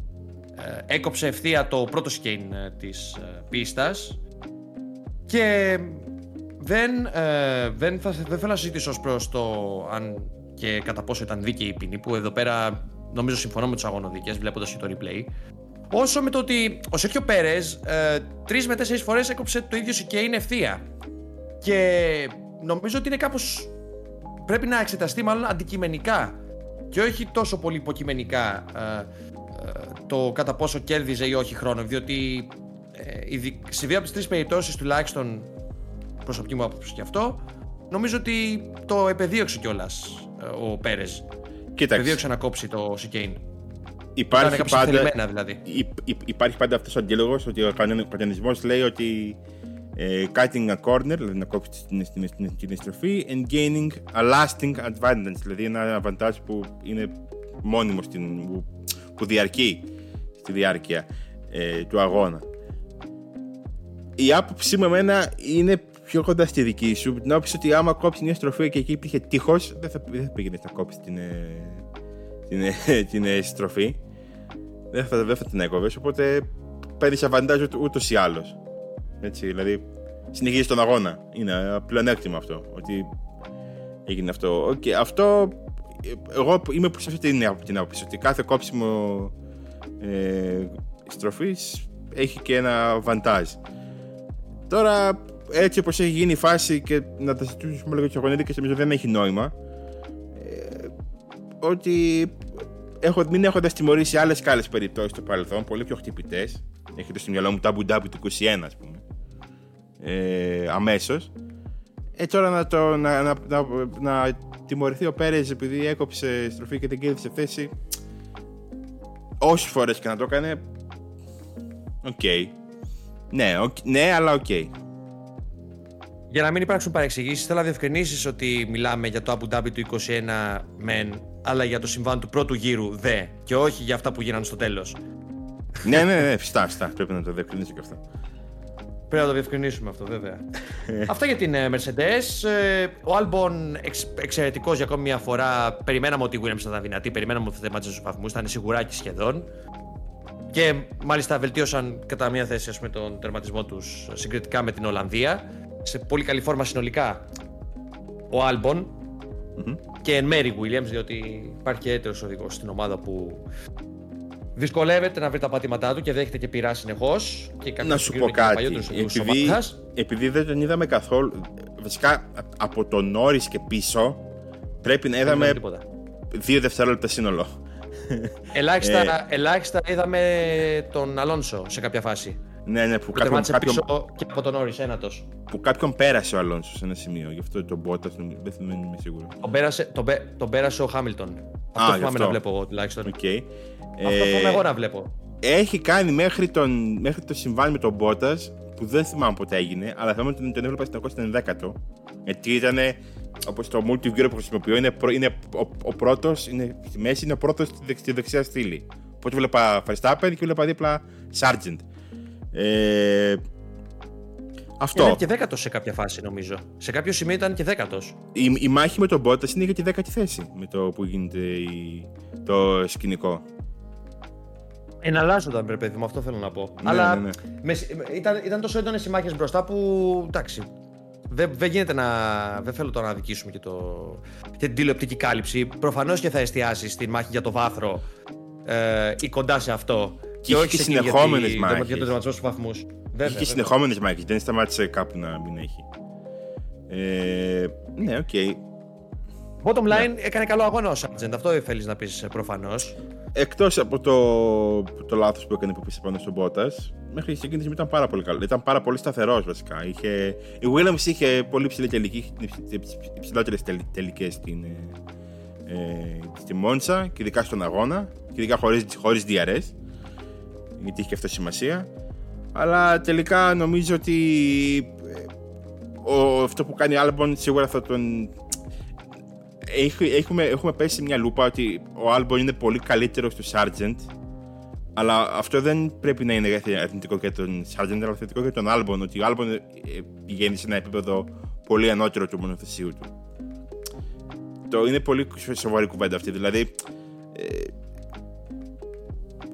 έκοψε ευθεία το πρώτο σκέιν ε, της ε, πίστας. Και δεν, ε, δεν, θα, δεν θέλω να συζητήσω ως προς το αν και κατά πόσο ήταν δίκαιη η ποινή που εδώ πέρα νομίζω συμφωνώ με τους αγωνοδίκες βλέποντας και το replay. Όσο με το ότι ο Σέρχιο Πέρες ε, τρεις με τέσσερις φορές έκοψε το ίδιο είναι ευθεία. Και νομίζω ότι είναι κάπως πρέπει να εξεταστεί μάλλον αντικειμενικά και όχι τόσο πολύ υποκειμενικά ε, ε, το κατά πόσο κέρδιζε ή όχι χρόνο διότι ε, σε δύο από τις τρεις περιπτώσεις τουλάχιστον προσωπική μου άποψη και αυτό νομίζω ότι το επεδίωξε κιόλας ε, ο Πέρες. Κοίταξε. Επεδίωξε να κόψει το Σικέιν. Υπάρχει πάντα, δηλαδή. υπάρχει πάντα αυτός ο αντίλογος ότι ο κανονισμός λέει ότι ε, cutting a corner, δηλαδή να κόψεις την, την, την, την εστροφή, and gaining a lasting advantage, δηλαδή ένα advantage που είναι μόνιμο, στην, που, που διαρκεί στη διάρκεια ε, του αγώνα. Η άποψή μου εμένα είναι πιο κοντά στη δική σου. Να πει ότι άμα κόψεις μια στροφή και εκεί υπήρχε τείχος, δεν θα, δεν θα πήγαινες να κόψεις την, ε, την, ε, την ε, στροφή. Δεν θα, δεν θα την έκοβες. Οπότε παίρνεις αβαντάζ ούτως ή άλλως. Έτσι, δηλαδή συνεχίζεις τον αγώνα. Είναι πλεονέκτημα αυτό. Ότι έγινε αυτό. Okay, αυτό εγώ είμαι προς αυτή την άποψη. Ότι κάθε κόψιμο ε, στροφή έχει και ένα βαντάζ. Τώρα έτσι όπως έχει γίνει η φάση και να τα συζητήσουμε λίγο και αγωνίδικες νομίζω δεν έχει νόημα ε, ότι έχω, μην έχοντας τιμωρήσει άλλες και άλλες περιπτώσεις στο παρελθόν, πολύ πιο χτυπητές. Έρχεται στο μυαλό μου το Άμπου Ντάμπι του 21, ας πούμε. Ε, Αμέσως. Ε, τώρα να, το, να, να, να, να τιμωρηθεί ο Πέρες επειδή έκοψε στροφή και δεν κέρδισε θέση. Όσες φορές και να το έκανε. OK. Okay. Ναι, okay, ναι, αλλά OK. Okay. Για να μην υπάρξουν παρεξηγήσεις, θέλω να διευκρινίσεις ότι μιλάμε για το Abu Dhabi του 21 μεν, αλλά για το συμβάν του πρώτου γύρου δε, και όχι για αυτά που γίνανε στο τέλος. ναι, ναι, ναι, *laughs* φυστά, φυστά. Πρέπει να το διευκρινίσω και αυτό. Πρέπει να το διευκρινίσουμε αυτό, βέβαια. Αυτά για την ε, Mercedes. Ε, Ο Albon εξ, εξαιρετικός για ακόμη μια φορά. Περιμέναμε ότι η Williams θα ήταν δυνατή. Περιμέναμε ότι θα μάτσε του βαθμούς. Ήταν σιγουράκι σχεδόν. Και μάλιστα βελτίωσαν κατά μία θέση ας πούμε, τον τερματισμό τους συγκριτικά με την Ολλανδία. Σε πολύ καλή φόρμα συνολικά ο Albon και εν μέρη Williams, διότι υπάρχει και έτερος οδηγός στην ομάδα που δυσκολεύεται να βρει τα πατήματά του και δέχεται και πειρά συνεχώς. Να σου πω κάτι. Επειδή, επειδή δεν τον είδαμε καθόλου. Βασικά από τον Νόρι και πίσω πρέπει να είδαμε δύο δευτερόλεπτα σύνολο. Ελάχιστα, ε, ελάχιστα είδαμε τον Αλόνσο σε κάποια φάση. Ναι, ναι, που, που κάποιον, κάποιον, πίσω και από τον Νόρι, ένατος. Που κάποιον πέρασε ο Αλόνσο σε ένα σημείο. Γι' αυτό τον Μπότα δεν είμαι σίγουρος. Τον πέρασε, τον, τον πέρασε ο Χάμιλτον. Αυτό Α, θυμάμαι να βλέπω εγώ τουλάχιστον. Okay. Αυτό ε, εγώ να βλέπω. Έχει κάνει μέχρι, τον, μέχρι το συμβάν με τον Μπότας που δεν θυμάμαι πότε έγινε, αλλά θυμάμαι ότι τον έβλεπα στην 10ο. Γιατί ήταν όπως το multi που χρησιμοποιώ, είναι, είναι ο, ο πρώτος, στη μέση είναι ο πρώτος στη, δεξιά στήλη. Οπότε βλέπα Verstappen και βλέπα δίπλα Sargent. Ε, αυτό. Ήταν και δέκατος σε κάποια φάση, νομίζω. Σε κάποιο σημείο ήταν και δέκατος. Η, η μάχη με τον Bottas είναι για τη δέκατη θέση με το που γίνεται η, το σκηνικό. Εναλλάσσονταν, ρε παιδί μου, αυτό θέλω να πω. Ναι, Αλλά ναι, ναι. Με, ήταν, ήταν τόσο έντονες οι μάχες μπροστά που. εντάξει. Δεν, δεν γίνεται να. Δεν θέλω τώρα να δικήσουμε και, το, και την τηλεοπτική κάλυψη. Προφανώς και θα εστιάσεις στη μάχη για το βάθρο ε, ή κοντά σε αυτό. Και, και όχι συνεχόμενες μάχες. Για το τερματισμό στους βαθμούς. Είχε και συνεχόμενες μάχες. Δεν σταμάτησε κάπου να μην έχει. Ε, ναι, OK. Okay. Bottom line, ναι. έκανε καλό αγώνα ο Σάρτζεντ. Αυτό θέλεις να πεις προφανώς. Εκτός από το, το λάθος που έκανε που 'πεσε πάνω στον Μπότας, μέχρι εκείνη τη ήταν πάρα πολύ καλό. Ήταν πάρα πολύ σταθερός βασικά. Είχε, η Williams είχε πολύ ψηλή τελική, υψηλότερες τελικές στην, ε, στη Μόντσα και ειδικά στον αγώνα. Και ειδικά χωρίς DRS. Γιατί είχε και αυτό σημασία. Αλλά τελικά νομίζω ότι ε, ο, αυτό που κάνει Άλμπον σίγουρα θα τον έχουμε, έχουμε πέσει μια λούπα ότι ο Άλμπον είναι πολύ καλύτερος του Sargent. Αλλά αυτό δεν πρέπει να είναι αρνητικό για τον Sargent, αλλά θετικό για τον Άλμπον. Ότι ο Άλμπον ε, πηγαίνει σε ένα επίπεδο πολύ ανώτερο του μονοθεσίου του. Το είναι πολύ σοβαρή κουβέντα αυτή. Δηλαδή, ε,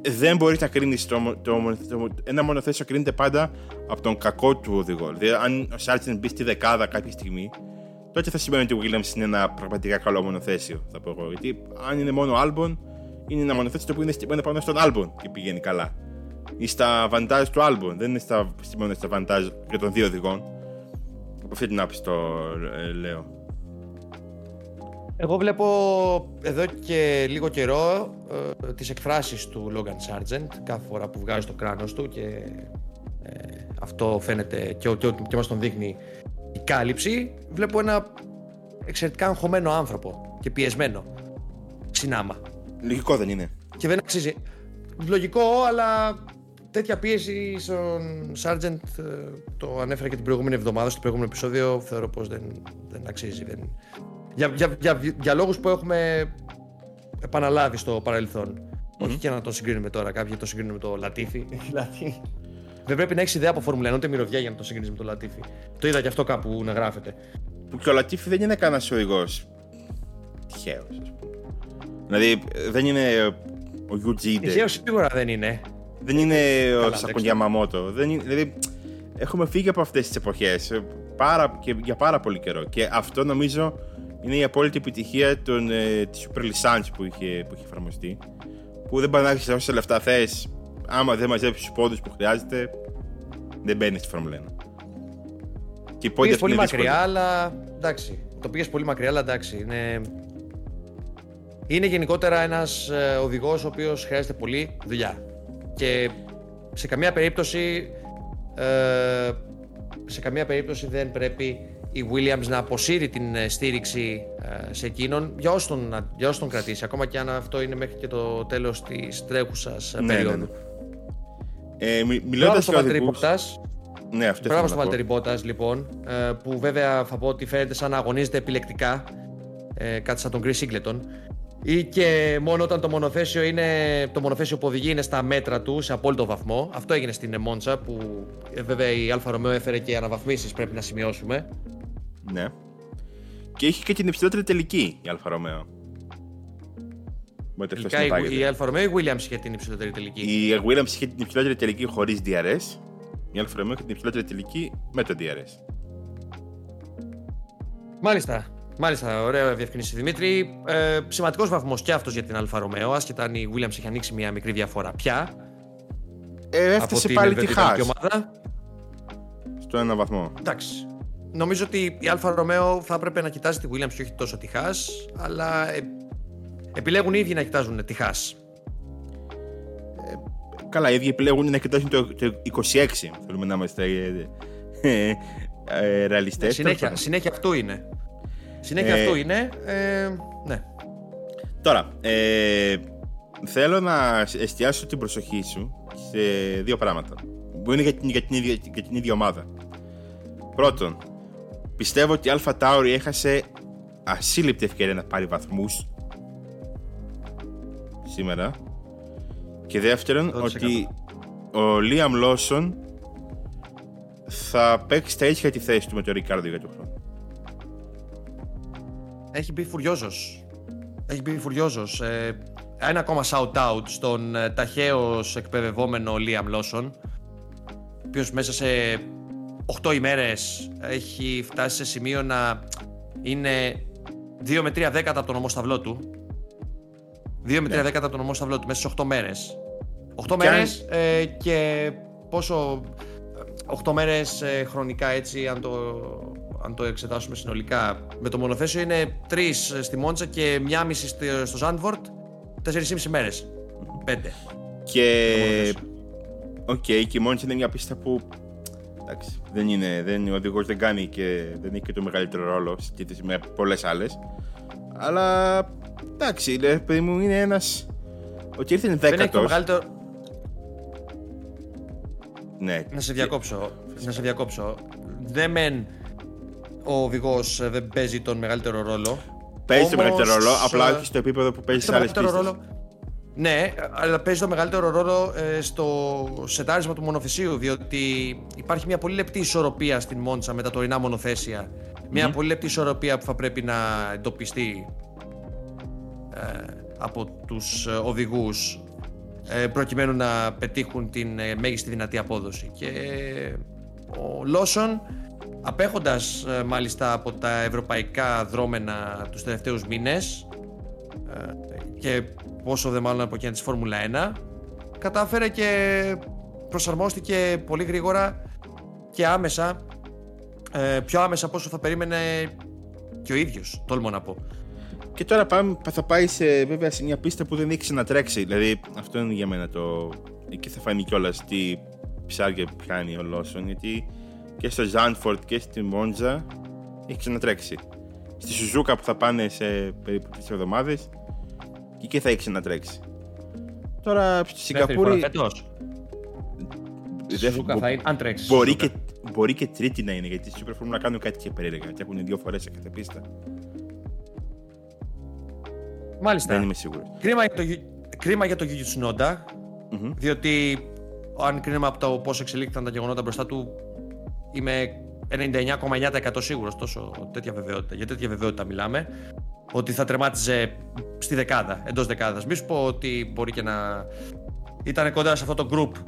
δεν μπορείς να κρίνεις το, το, το, ένα μονοθέσιο κρίνεται πάντα από τον κακό του οδηγό. Δηλαδή, αν ο Sargent μπει στη δεκάδα κάποια στιγμή, τότε θα σημαίνει ότι ο Williams είναι ένα πραγματικά καλό μονοθέσιο, θα πω εγώ. Γιατί αν είναι μόνο Albon, είναι ένα μονοθέσιο το οποίο είναι στημένο πάνω στον Albon και πηγαίνει καλά. Ή στα βαντάζ του Albon, δεν είναι στα, στημένο στα βαντάζ για των δύο οδηγών. Από αυτή την άποψη το ε, λέω. Εγώ βλέπω εδώ και λίγο καιρό ε, τις εκφράσεις του Logan Sargent κάθε φορά που βγάζει το κράνος του και ε, αυτό φαίνεται και, και, και μας τον δείχνει η κάλυψη, βλέπω ένα εξαιρετικά αγχωμένο άνθρωπο και πιεσμένο. Συνάμα. Λογικό δεν είναι. Και δεν αξίζει. Λογικό, αλλά τέτοια πίεση στον Σάρτζεντ το ανέφερα και την προηγούμενη εβδομάδα στο προηγούμενο επεισόδιο. Θεωρώ πως δεν, δεν αξίζει. Δεν... Για, για, για, για λόγους που έχουμε επαναλάβει στο παρελθον Όχι και να το συγκρίνουμε τώρα. Κάποιοι το συγκρίνουν με το Λατίφι. *laughs* Δηλαδή, δεν πρέπει να έχεις ιδέα από Φόρμουλα 1 ούτε μυρωδιά για να το συγκρίνεις με τον Λατίφη. Το είδα και αυτό κάπου να γράφεται. Που και ο Λατίφη δεν είναι κανένας οδηγό. Τυχαίος, ας πούμε. Δηλαδή δεν είναι ο Γιουτζίντε. Τυχαίο σίγουρα δεν είναι. Δεν είναι ο Σακονιά Μαμότο. Δηλαδή έχουμε φύγει από αυτές τις εποχές και για πάρα πολύ καιρό. Και αυτό νομίζω είναι η απόλυτη επιτυχία των, ε, της Super License που είχε, που είχε εφαρμοστεί. Που δεν πάνε να έχεις όσα λεφτά θες άμα δεν μαζέψεις τους πόντους που χρειάζεται, δεν μπαίνεις στη Φόρμουλα 1. Και πήγες πολύ μακριά, αλλά εντάξει. Το πήγες πολύ μακριά, αλλά εντάξει. Είναι, είναι γενικότερα ένας ε, οδηγός ο οποίος χρειάζεται πολύ δουλειά. Και σε καμία περίπτωση. Ε, σε καμία περίπτωση δεν πρέπει η Williams να αποσύρει την ε, στήριξη ε, σε εκείνον για όσο τον, για όσο τον κρατήσει, ακόμα και αν αυτό είναι μέχρι και το τέλος της τρέχουσας ναι, ναι περίοδου. Ναι, ναι. Ε, μιλώντας για οδηγούς... Ναι, αυτό Μπράβο ήθελα στο να πω. Βάλτερι Μπότα, λοιπόν. ε, Που βέβαια θα πω ότι φαίνεται σαν να αγωνίζεται επιλεκτικά. ε, Κάτι σαν τον Chris Singleton. Ή και μόνο όταν το μονοθέσιο, είναι, το μονοθέσιο που οδηγεί είναι στα μέτρα του σε απόλυτο βαθμό. Αυτό έγινε στην Μόντσα που ε, βέβαια η Άλφα Ρομέο έφερε και αναβαθμίσεις πρέπει να σημειώσουμε. Ναι. Και είχε και την υψηλότερη τελική η Άλφα Ρομέο. Μπορείτε αυτό Τελικά η, η συνεπάγεται. Alfa Romeo ή η Williams είχε την υψηλότερη τελική; Η Williams είχε την υψηλότερη τελική χωρίς DRS. Η Alfa Romeo είχε την υψηλότερη τελική με το DRS. Μάλιστα. Μάλιστα, ωραία διευκρίνηση Δημήτρη. Ε, Σημαντικός βαθμός και αυτός για την Alfa Romeo, άσχετα αν η Williams έχει ανοίξει μια μικρή διαφορά πια. Ε, από έφτασε την πάλι τη ελβετική Haas ομάδα. στο ένα βαθμό. Εντάξει. Νομίζω ότι η Alfa Romeo θα έπρεπε να κοιτάζει τη Williams και όχι τόσο τη Haas, αλλά ε, επιλέγουν οι ίδιοι να κοιτάζουν τη Haas. Καλά, οι ίδιοι επιλέγουν να κοιτάσουν το, το 26. Θέλουμε να είμαστε ε, ε, ρεαλιστές. συνέχεια, συνέχεια αυτού είναι. Συνέχεια Ε, αυτού είναι. Ε, ναι. Τώρα, ε, θέλω να εστιάσω την προσοχή σου σε δύο πράγματα που είναι για την, για την, ίδια, για την ίδια ομάδα. Πρώτον, πιστεύω ότι η Αλφα Τάουρι έχασε ασύλληπτη ευκαιρία να πάρει βαθμούς σήμερα. Και δεύτερον, 100%. ότι ο Λίαμ Λόσον θα παίξει τα ίδια τη θέση του με τον Ρικάρδο για τον χρόνο. Έχει μπει φουριόζος. Έχει μπει φουριόζος. Ε, ένα ακόμα shout out στον ε, ταχαίως εκπαιδευόμενο Liam Lawson, ο οποίος μέσα σε 8 ημέρες έχει φτάσει σε σημείο να είναι 2 με 3 δέκατα από τον ομόσταυλό του. 2 με 3 Ναι. δέκατα από τον ομόσταυλό του μέσα σε 8 μέρες. 8 Και μέρες αν- ε, και πόσο. 8 μέρες χρονικά έτσι, αν το, αν το εξετάσουμε συνολικά. Με το μονοθέσιο είναι 3 στη Μόντσα και 1,5 στο- στο Ζάντβορτ. 4,5 μέρες. 5. Και. Το μονοθέσιο. Οκ, και η Μόντσα είναι μια πίστα που. Εντάξει, δεν είναι. Δεν, ο οδηγός δεν κάνει και δεν έχει και το μεγαλύτερο ρόλο σε σχέση με πολλές άλλες. Αλλά. Εντάξει, είναι, παιδί μου, είναι ένας. Ότι ήρθε Δεν έχει το δέκατος. μεγαλύτερο. Ναι. Να σε διακόψω. Να σε διακόψω. Δεν μεν ο οδηγός δεν παίζει τον μεγαλύτερο ρόλο. Παίζει το Όμως, μεγαλύτερο ρόλο, απλά ε, όχι στο επίπεδο που παίζει το σε άλλες μεγαλύτερο πίστες. Ρόλο. Ναι, αλλά παίζει το μεγαλύτερο ρόλο ε, στο σετάρισμα του μονοθεσίου, διότι υπάρχει μια πολύ λεπτή ισορροπία στην Μόντσα με τα τωρινά μονοθέσια. Μια πολύ λεπτή ισορροπία που θα πρέπει να εντοπιστεί ε, από τους ε, οδηγούς ε, προκειμένου να πετύχουν την ε, μέγιστη δυνατή απόδοση. Και ο Λόσον, απέχοντας ε, μάλιστα από τα ευρωπαϊκά δρόμενα τους τελευταίους μήνες ε, και πόσο δε μάλλον από εκείνα της Φόρμουλα 1, κατάφερε και προσαρμόστηκε πολύ γρήγορα και άμεσα, ε, πιο άμεσα από όσο θα περίμενε και ο ίδιος, τόλμω να πω. Και τώρα πάμε, θα πάει σε, βέβαια σε μια πίστα που δεν έχει ξανατρέξει. Δηλαδή, αυτό είναι για μένα το. Εκεί θα φανεί κιόλας τι ψάρια πιάνει ο Λόσον. Γιατί και στο Ζάνφορντ και στη Μόντζα έχει ξανατρέξει. Στη Σουζούκα που θα πάνε σε περίπου τρεις εβδομάδες και εκεί θα έχεις ξανατρέξει. Τώρα στη Δεύτερη φορά Σιγκαπούρη. φέτος. δεν- Σουζούκα θα είναι, αν τρέξεις. Μπορεί Σουζούκα. και, μπορεί και τρίτη να είναι γιατί στη Super Formula να κάνουν κάτι και περίεργα. Και έχουν δύο φορές σε κάθε πίστα. Μάλιστα. Δεν είμαι σίγουρος. Κρίμα για το, Γιου- κρίμα για το Yuji Tsunoda, διότι αν κρίνουμε από το πώς εξελίχθηκαν τα γεγονότα μπροστά του, είμαι 99,9% σίγουρος, τόσο τέτοια βεβαιότητα, για τέτοια βεβαιότητα μιλάμε, ότι θα τερμάτιζε στη δεκάδα, εντός δεκάδας. Μη σου πω ότι μπορεί και να ήταν κοντά σε αυτό το group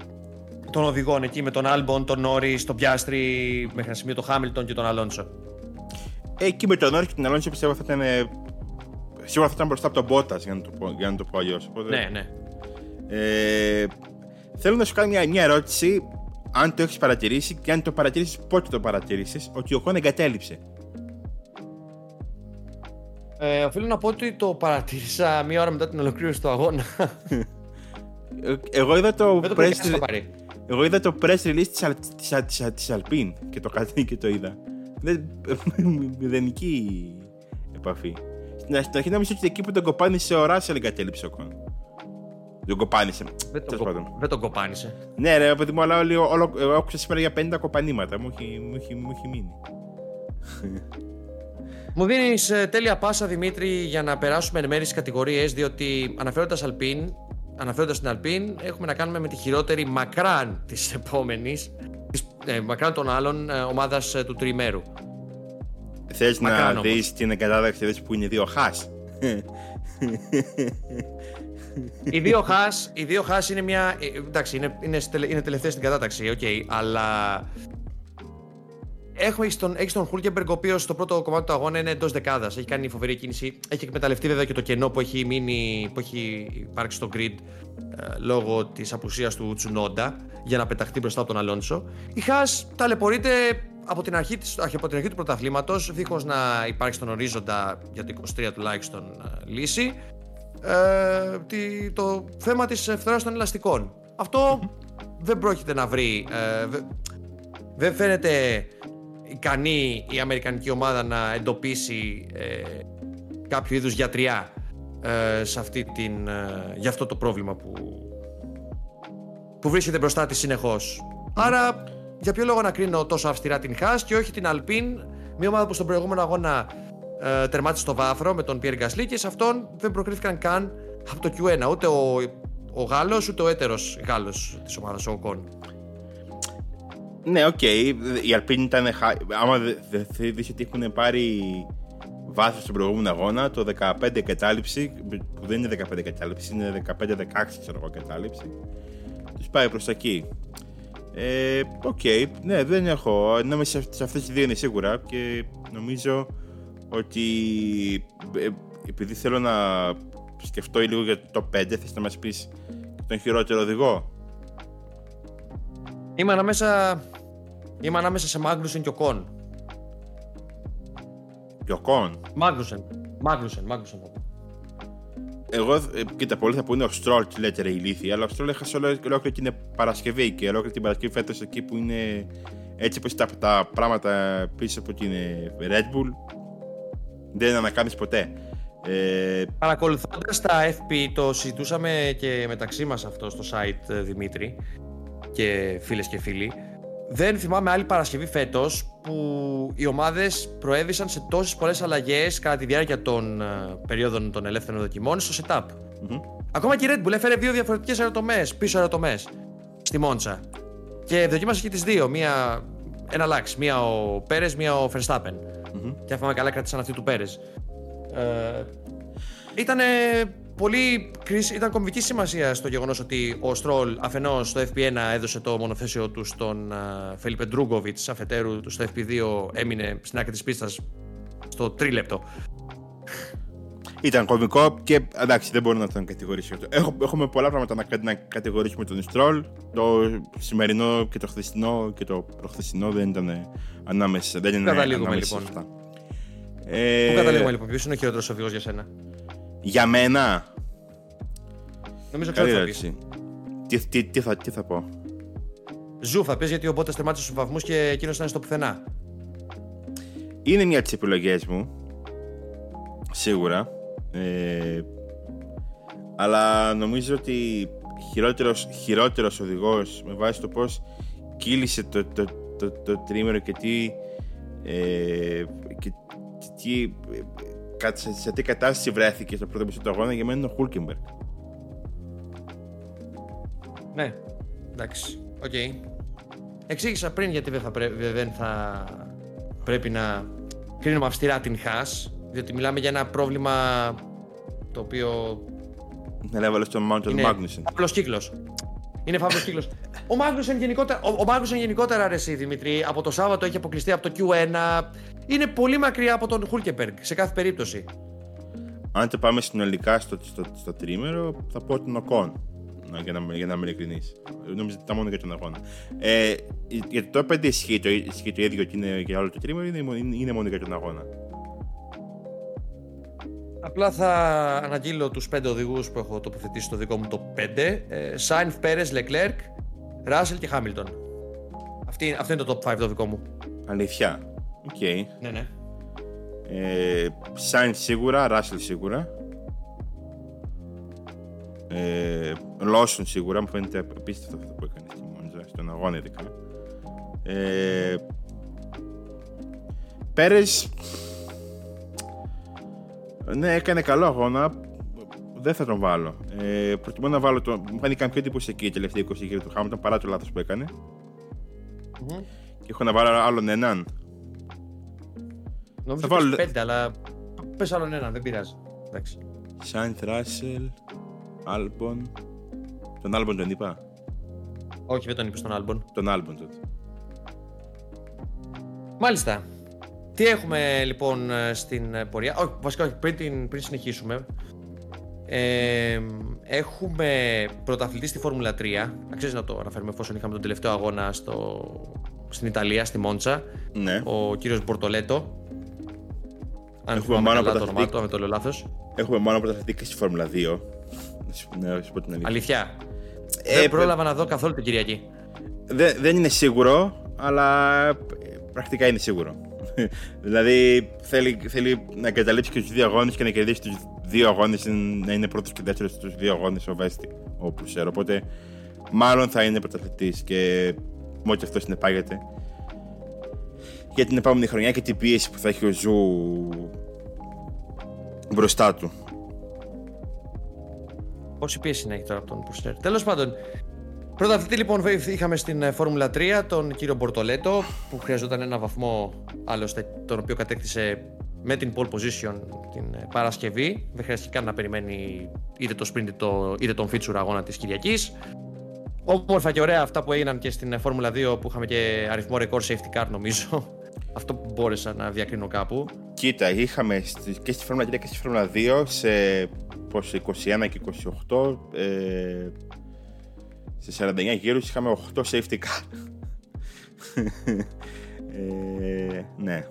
των οδηγών εκεί με τον Άλμπον, τον Νόρι, τον Πιάστρι, μέχρι ένα σημείο τον Χάμιλτον και τον Αλόνσο. Ε, εκεί με τον Όρι και την Αλόνσο πιστεύω θα ήταν. ε, Σίγουρα θα ήταν μπροστά από τον Μπότας για να το πω, για να το πω αλλιώς. Ναι, ναι. Ε, θέλω να σου κάνω μια, μια ερώτηση. Αν το έχεις παρατηρήσει και αν το παρατηρήσεις, πότε το παρατηρήσεις, ότι ο Κόν εγκατέλειψε. Ε, οφείλω να πω ότι το παρατήρησα μία ώρα μετά την ολοκλήρωση του αγώνα. Ε, Εγώ είδα το, Δεν το press, προκάλεσα πάρει. εγώ είδα το press release της, Al- της, Al- της, της Alpine και το κάτι και το είδα. Δεν, *laughs* μηδενική επαφή. Στην, στην αρχή νόμιζα ότι εκεί που τον κοπάνισε ο Ράσελ εγκατέλειψε ο Κόν. Δεν κοπάνισε. Δεν τον, Τέλος κο... πάντων. δεν τον κοπάνισε. Ναι, ρε, παιδί μου, αλλά όλοι, όλο, εγώ άκουσα σήμερα για 50 κοπανήματα. Μου έχει, μου έχει, μου έχει μείνει. Μου δίνεις τέλεια πάσα Δημήτρη για να περάσουμε εν μέρει στις κατηγορίες, διότι αναφέροντας Αλπίν, αναφέροντας την Αλπίν, έχουμε να κάνουμε με τη χειρότερη μακράν της επόμενης, ε, μακράν των άλλων ε, ομάδας του τριημέρου. Θες Μακράν να όμως. δεις την κατάταξη δεις που είναι δύο Haas. οι δύο χάς, οι δύο χάς είναι μια. ε, εντάξει, είναι, είναι, στελε- είναι τελευταία στην κατάταξη, οκ, αλλά. Έχουμε έχεις τον, έχεις τον Χούλκεμπεργκ, ο οποίος στο πρώτο κομμάτι του αγώνα είναι εντός δεκάδας. Έχει κάνει φοβερή κίνηση. Έχει εκμεταλλευτεί βέβαια και το κενό που έχει, μείνει, που έχει υπάρξει στο grid ε, λόγω της απουσίας του Τσουνόντα για να πεταχτεί μπροστά από τον Αλόνσο. Η Χά ταλαιπωρείται από την αρχή, της, από την αρχή του πρωταθλήματος, δίχως να υπάρχει στον ορίζοντα για το 23 τουλάχιστον ε, λύση. Ε, τη- το θέμα της φθοράς των ελαστικών. Αυτό δεν πρόκειται να βρει. ε, δε- δεν φαίνεται ικανή η Αμερικανική ομάδα να εντοπίσει ε, κάποιο είδους γιατριά ε, σε αυτή την, ε, για αυτό το πρόβλημα που, που βρίσκεται μπροστά της συνεχώς. Άρα, για ποιο λόγο να κρίνω τόσο αυστηρά την Haas και όχι την Αλπίν, μια ομάδα που στον προηγούμενο αγώνα ε, τερμάτισε στο βάθρο με τον Πιέρ Γκασλί και σε αυτόν δεν προκρίθηκαν καν από το Q1 ούτε ο, ο Γάλλος ούτε ο έτερος Γάλλος της ομάδας, ο Οκόν. Ναι, οκ. Η Αλπίν ήταν. χα- Άμα δεν δε, δεις ότι έχουν πάρει βάθος στον προηγούμενο αγώνα, το 15 εγκατάλειψη, που δεν είναι 15 εγκατάλειψη, είναι 15-16 ξέρω εγώ εγκατάλειψη. Τους πάει προς τα εκεί. Ε, οκ, ναι, δεν έχω. Νόμιζα σε, σε αυτές τις δύο είναι σίγουρα και νομίζω ότι ε, επειδή θέλω να σκεφτώ λίγο για το 5, θες να μας πεις τον χειρότερο οδηγό; Είμαι ανάμεσα, είμαι ανάμεσα σε Μάγνουσεν και ο Κον. Και ο Κον. Μάγνουσεν. Μάγνουσεν, Μάγνουσεν. θα πω. Εγώ, ε, κοίτα, πολλοί θα πούνε ο Στρόλ, τι λέτε ρε ηλίθεια, αλλά ο Στρόλ έχασε όλο- ολόκληρη την Παρασκευή και ολόκληρη την Παρασκευή φέτος εκεί που είναι έτσι όπως τα, τα πράγματα πίσω από την ε, Red Bull δεν ανακάμεις ποτέ. Ε, Παρακολουθώντας τα FP, το συζητούσαμε και μεταξύ μας αυτό στο site ε, Δημήτρη και φίλες και φίλοι. Δεν θυμάμαι άλλη Παρασκευή φέτος που οι ομάδες προέβησαν σε τόσες πολλές αλλαγές κατά τη διάρκεια των ε, περίοδων των ελεύθερων δοκιμών στο setup. μμμ. Ακόμα και η Red Bull έφερε δύο διαφορετικές αεροτομές, πίσω αεροτομές, στη Μόντσα. Και δοκίμασε και τις δύο, μία, ένα λάξ, μία ο Πέρες, μία ο Verstappen. Μμμ. Και αν θυμάμαι καλά κράτησαν αυτή του Πέρες. Ε, ήταν πολύ κρίση, ήταν κομβικής σημασίας στο γεγονός ότι ο Στρόλ αφενός στο FP1 έδωσε το μονοθέσιο του στον Φελίπε Ντρούγκοβιτς, αφετέρου του στο FP2 έμεινε στην άκρη της πίστας στο τρίλεπτο. Ήταν κωμικό και εντάξει, δεν μπορώ να τον κατηγορήσω. Έχω, έχουμε πολλά πράγματα να, κα- να κατηγορήσουμε τον Στρόλ. Το σημερινό και το χθεσινό και το προχθεσινό δεν ήταν ανάμεσα. Δεν είναι καταλήγουμε, ανάμεσα σε λοιπόν; αυτά. Ε, Πού καταλήγουμε λοιπόν, ποιος είναι ο χειρότερος οδηγός για σένα; Για μένα, Νομίζω ξέρω καλή τι θα πεις. ερώτηση. Τι, τι, τι, θα, τι θα πω. Ζου θα πεις γιατί ο Μπότας τερμάτισε στους βαθμούς και εκείνος ήταν στο πουθενά. Είναι μια από τις επιλογές μου. Σίγουρα. Ε, αλλά νομίζω ότι χειρότερος, χειρότερος οδηγός με βάση το πώς κύλησε το, το, το, το, τρίμερο και τι ε, και τι ε, κα- σε, σε τι κατάσταση βρέθηκες στο πρώτο μισό του αγώνα για μένα είναι ο Χούλκεμπεργκ. Ναι, εντάξει, οκ. Εξήγησα πριν γιατί δεν θα, πρέ- δεν θα πρέπει να κρίνουμε αυστηρά την Haas, διότι μιλάμε για ένα πρόβλημα το οποίο Να έβαλε στον Μάουντ είναι Μάγνουσεν. απλό κύκλος. Είναι φαύλος κύκλος. Ο Μάγνουσεν γενικότερα, ο, ο Μάγνουσεν γενικότερα αρέσει Δημήτρη. Από το Σάββατο έχει αποκλειστεί από το Q1. Είναι πολύ μακριά από τον Χούλκεμπεργκ σε κάθε περίπτωση. Αν το πάμε συνολικά στο, στο, στο τρίμερο, θα πω τον Οκόν. Να- Για να, για να είμαι ειλικρινής. Νομίζω ότι ήταν μόνο για τον αγώνα. Ε, για το top 5 ισχύει το, ισχύει το ίδιο και είναι για όλο το τρίμερο, είναι, είναι, είναι μόνο για τον αγώνα. Απλά θα αναγγείλω τους πέντε οδηγούς που έχω τοποθετήσει στο δικό μου top 5. Ε, Σάινθ, Πέρες, Λεκλέρκ, Ράσελ και Χάμιλτον. Αυτή, αυτό είναι το top 5 το δικό μου. Αλήθεια. Οκ. Ναι, ναι. Ε, Σάινθ σίγουρα, Ράσελ σίγουρα. Ε, Λόσον σίγουρα, μου φαίνεται απίστευτο αυτό που έκανε στη Μόντζα, στον αγώνα ειδικά. Ε, Πέρες ναι, έκανε καλό αγώνα. Δεν θα τον βάλω. Ε, προτιμώ να βάλω τον. Μου κάνει πιο εντυπωσιακή η τελευταία 20 γύρω του Χάμιλτον παρά το λάθος που έκανε. Mm-hmm. Και έχω να βάλω άλλον έναν. Νομίζω θα βάλω... πέντε, αλλά πες άλλον έναν, δεν πειράζει. Εντάξει. Σάινθ Ράσελ, Άλμπον. Τον Άλμπον τον είπα. Όχι, δεν τον είπες τον Άλμπον. Τον Άλμπον τότε. Μάλιστα. Τι έχουμε λοιπόν στην πορεία; Όχι, βασικά πριν, πριν συνεχίσουμε. Ε, έχουμε πρωταθλητή στη Φόρμουλα 3. Αξίζει να το αναφέρουμε εφόσον είχαμε τον τελευταίο αγώνα στο, στην Ιταλία, στη Μόντσα. Ναι. Ο κύριος Μπορτολέτο. Αν έχουμε μόνο καλά το όνομά του, αν το λέω λάθος. Έχουμε μόνο πρωταθλητή και στη Φόρμουλα 2. Να σου πω την αλήθεια. αλήθεια. Ε, δεν πρόλαβα να δω καθόλου την Κυριακή. Δε, δεν είναι σίγουρο, αλλά πρακτικά είναι σίγουρο. *laughs* δηλαδή θέλει, θέλει να εγκαταλείψει και τους δύο αγώνες και να κερδίσει τους δύο αγώνες, να είναι πρώτος και δεύτερος στους δύο αγώνες ο Βέστη, όπου ξέρω. Οπότε μάλλον θα είναι πρωταθλητής και με ό,τι αυτό συνεπάγεται. Για την επόμενη χρονιά και την πίεση που θα έχει ο Ζου μπροστά του. Πόση πίεση να έχει τώρα από τον Πουσέρ. Τέλος πάντων, Πρωταθλητή λοιπόν είχαμε στην ε, Φόρμουλα 3 τον κύριο Μπορτολέτο που χρειαζόταν ένα βαθμό άλλωστε τον οποίο κατέκτησε με την pole position την ε, Παρασκευή. Δεν χρειάστηκε καν να περιμένει είτε το sprint είτε τον feature αγώνα της Κυριακής. Όμορφα και ωραία αυτά που έγιναν και στην ε, Φόρμουλα 2 που είχαμε και αριθμό record safety car νομίζω. Αυτό που μπόρεσα να διακρίνω κάπου. Κοίτα, είχαμε και στη Φόρμουλα 3 και στη Φόρμουλα 2 σε 21 και 28 ε, σε 49 γύρους είχαμε 8 safety car. *laughs* ε, ναι.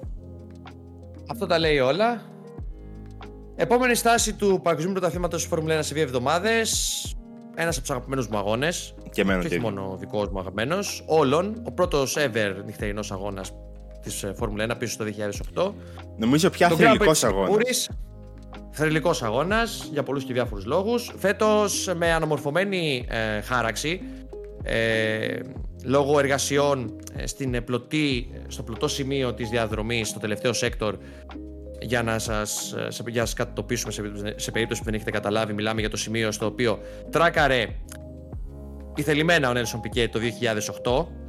Αυτό τα λέει όλα. Επόμενη στάση του Παγκοσμίου Πρωταθλήματος Φόρμουλα 1 σε δύο εβδομάδες. Ένας από τους αγαπημένους μου αγώνες. Και εμένα. όχι μόνο δικός μου αγαπημένος. Όλων. Ο πρώτος ever νυχτερινός αγώνας της Φόρμουλα 1 πίσω στο 2008. Νομίζω πια θρυλικός αγώνας. Θρυλικός αγώνας για πολλούς και διάφορους λόγους. Φέτος με αναμορφωμένη ε, χάραξη ε, λόγω εργασιών ε, στην πλωτή, στο πλωτό σημείο της διαδρομής, στο τελευταίο sector για να σας, ε, σε, για σας κατοπίσουμε σε, σε περίπτωση που δεν έχετε καταλάβει μιλάμε για το σημείο στο οποίο τράκαρε ηθελημένα ο Νέλσον Πικέ το 2008 ε,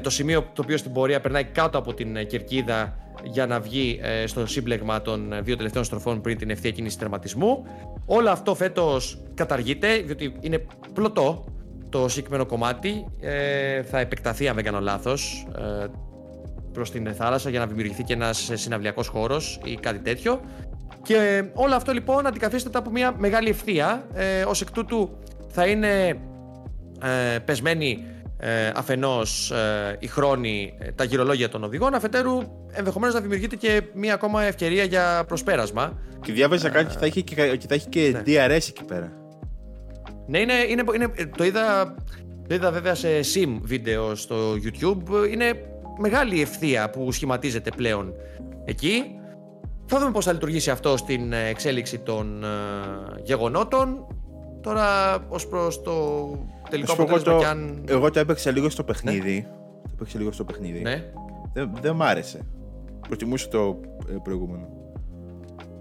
το σημείο το οποίο στην πορεία περνάει κάτω από την κερκίδα για να βγει ε, στο σύμπλεγμα των δύο τελευταίων στροφών πριν την ευθεία κίνηση τερματισμού. Όλο αυτό φέτος καταργείται, διότι είναι πλωτό το συγκεκριμένο κομμάτι. Ε, θα επεκταθεί, αν δεν κάνω λάθος, ε, προς την θάλασσα για να δημιουργηθεί και ένας συναυλιακός χώρος ή κάτι τέτοιο. Και ε, όλο αυτό λοιπόν αντικαθίσταται από μια μεγάλη ευθεία. Ε, Ω εκ τούτου θα είναι ε, πεσμένη ε, αφενός ε, η χρόνη, ε, τα γυρολόγια των οδηγών, αφετέρου ενδεχομένως να δημιουργείται και μία ακόμα ευκαιρία για προσπέρασμα. Και διάβαζα κάτι ότι θα έχει και, και, θα έχει και ναι. DRS εκεί πέρα. Ναι, είναι, είναι, είναι, το, είδα, το είδα βέβαια σε sim βίντεο στο YouTube. Είναι μεγάλη ευθεία που σχηματίζεται πλέον εκεί. Θα δούμε πώς θα λειτουργήσει αυτό στην εξέλιξη των γεγονότων. Τώρα, ως προς το τελικό αποτέλεσμα εγώ το, αν... Εγώ το έπαιξα λίγο στο παιχνίδι. Ναι. Το έπαιξα λίγο στο παιχνίδι. Ναι. Δεν, δεν μ' άρεσε. Προτιμούσα το ε, προηγούμενο.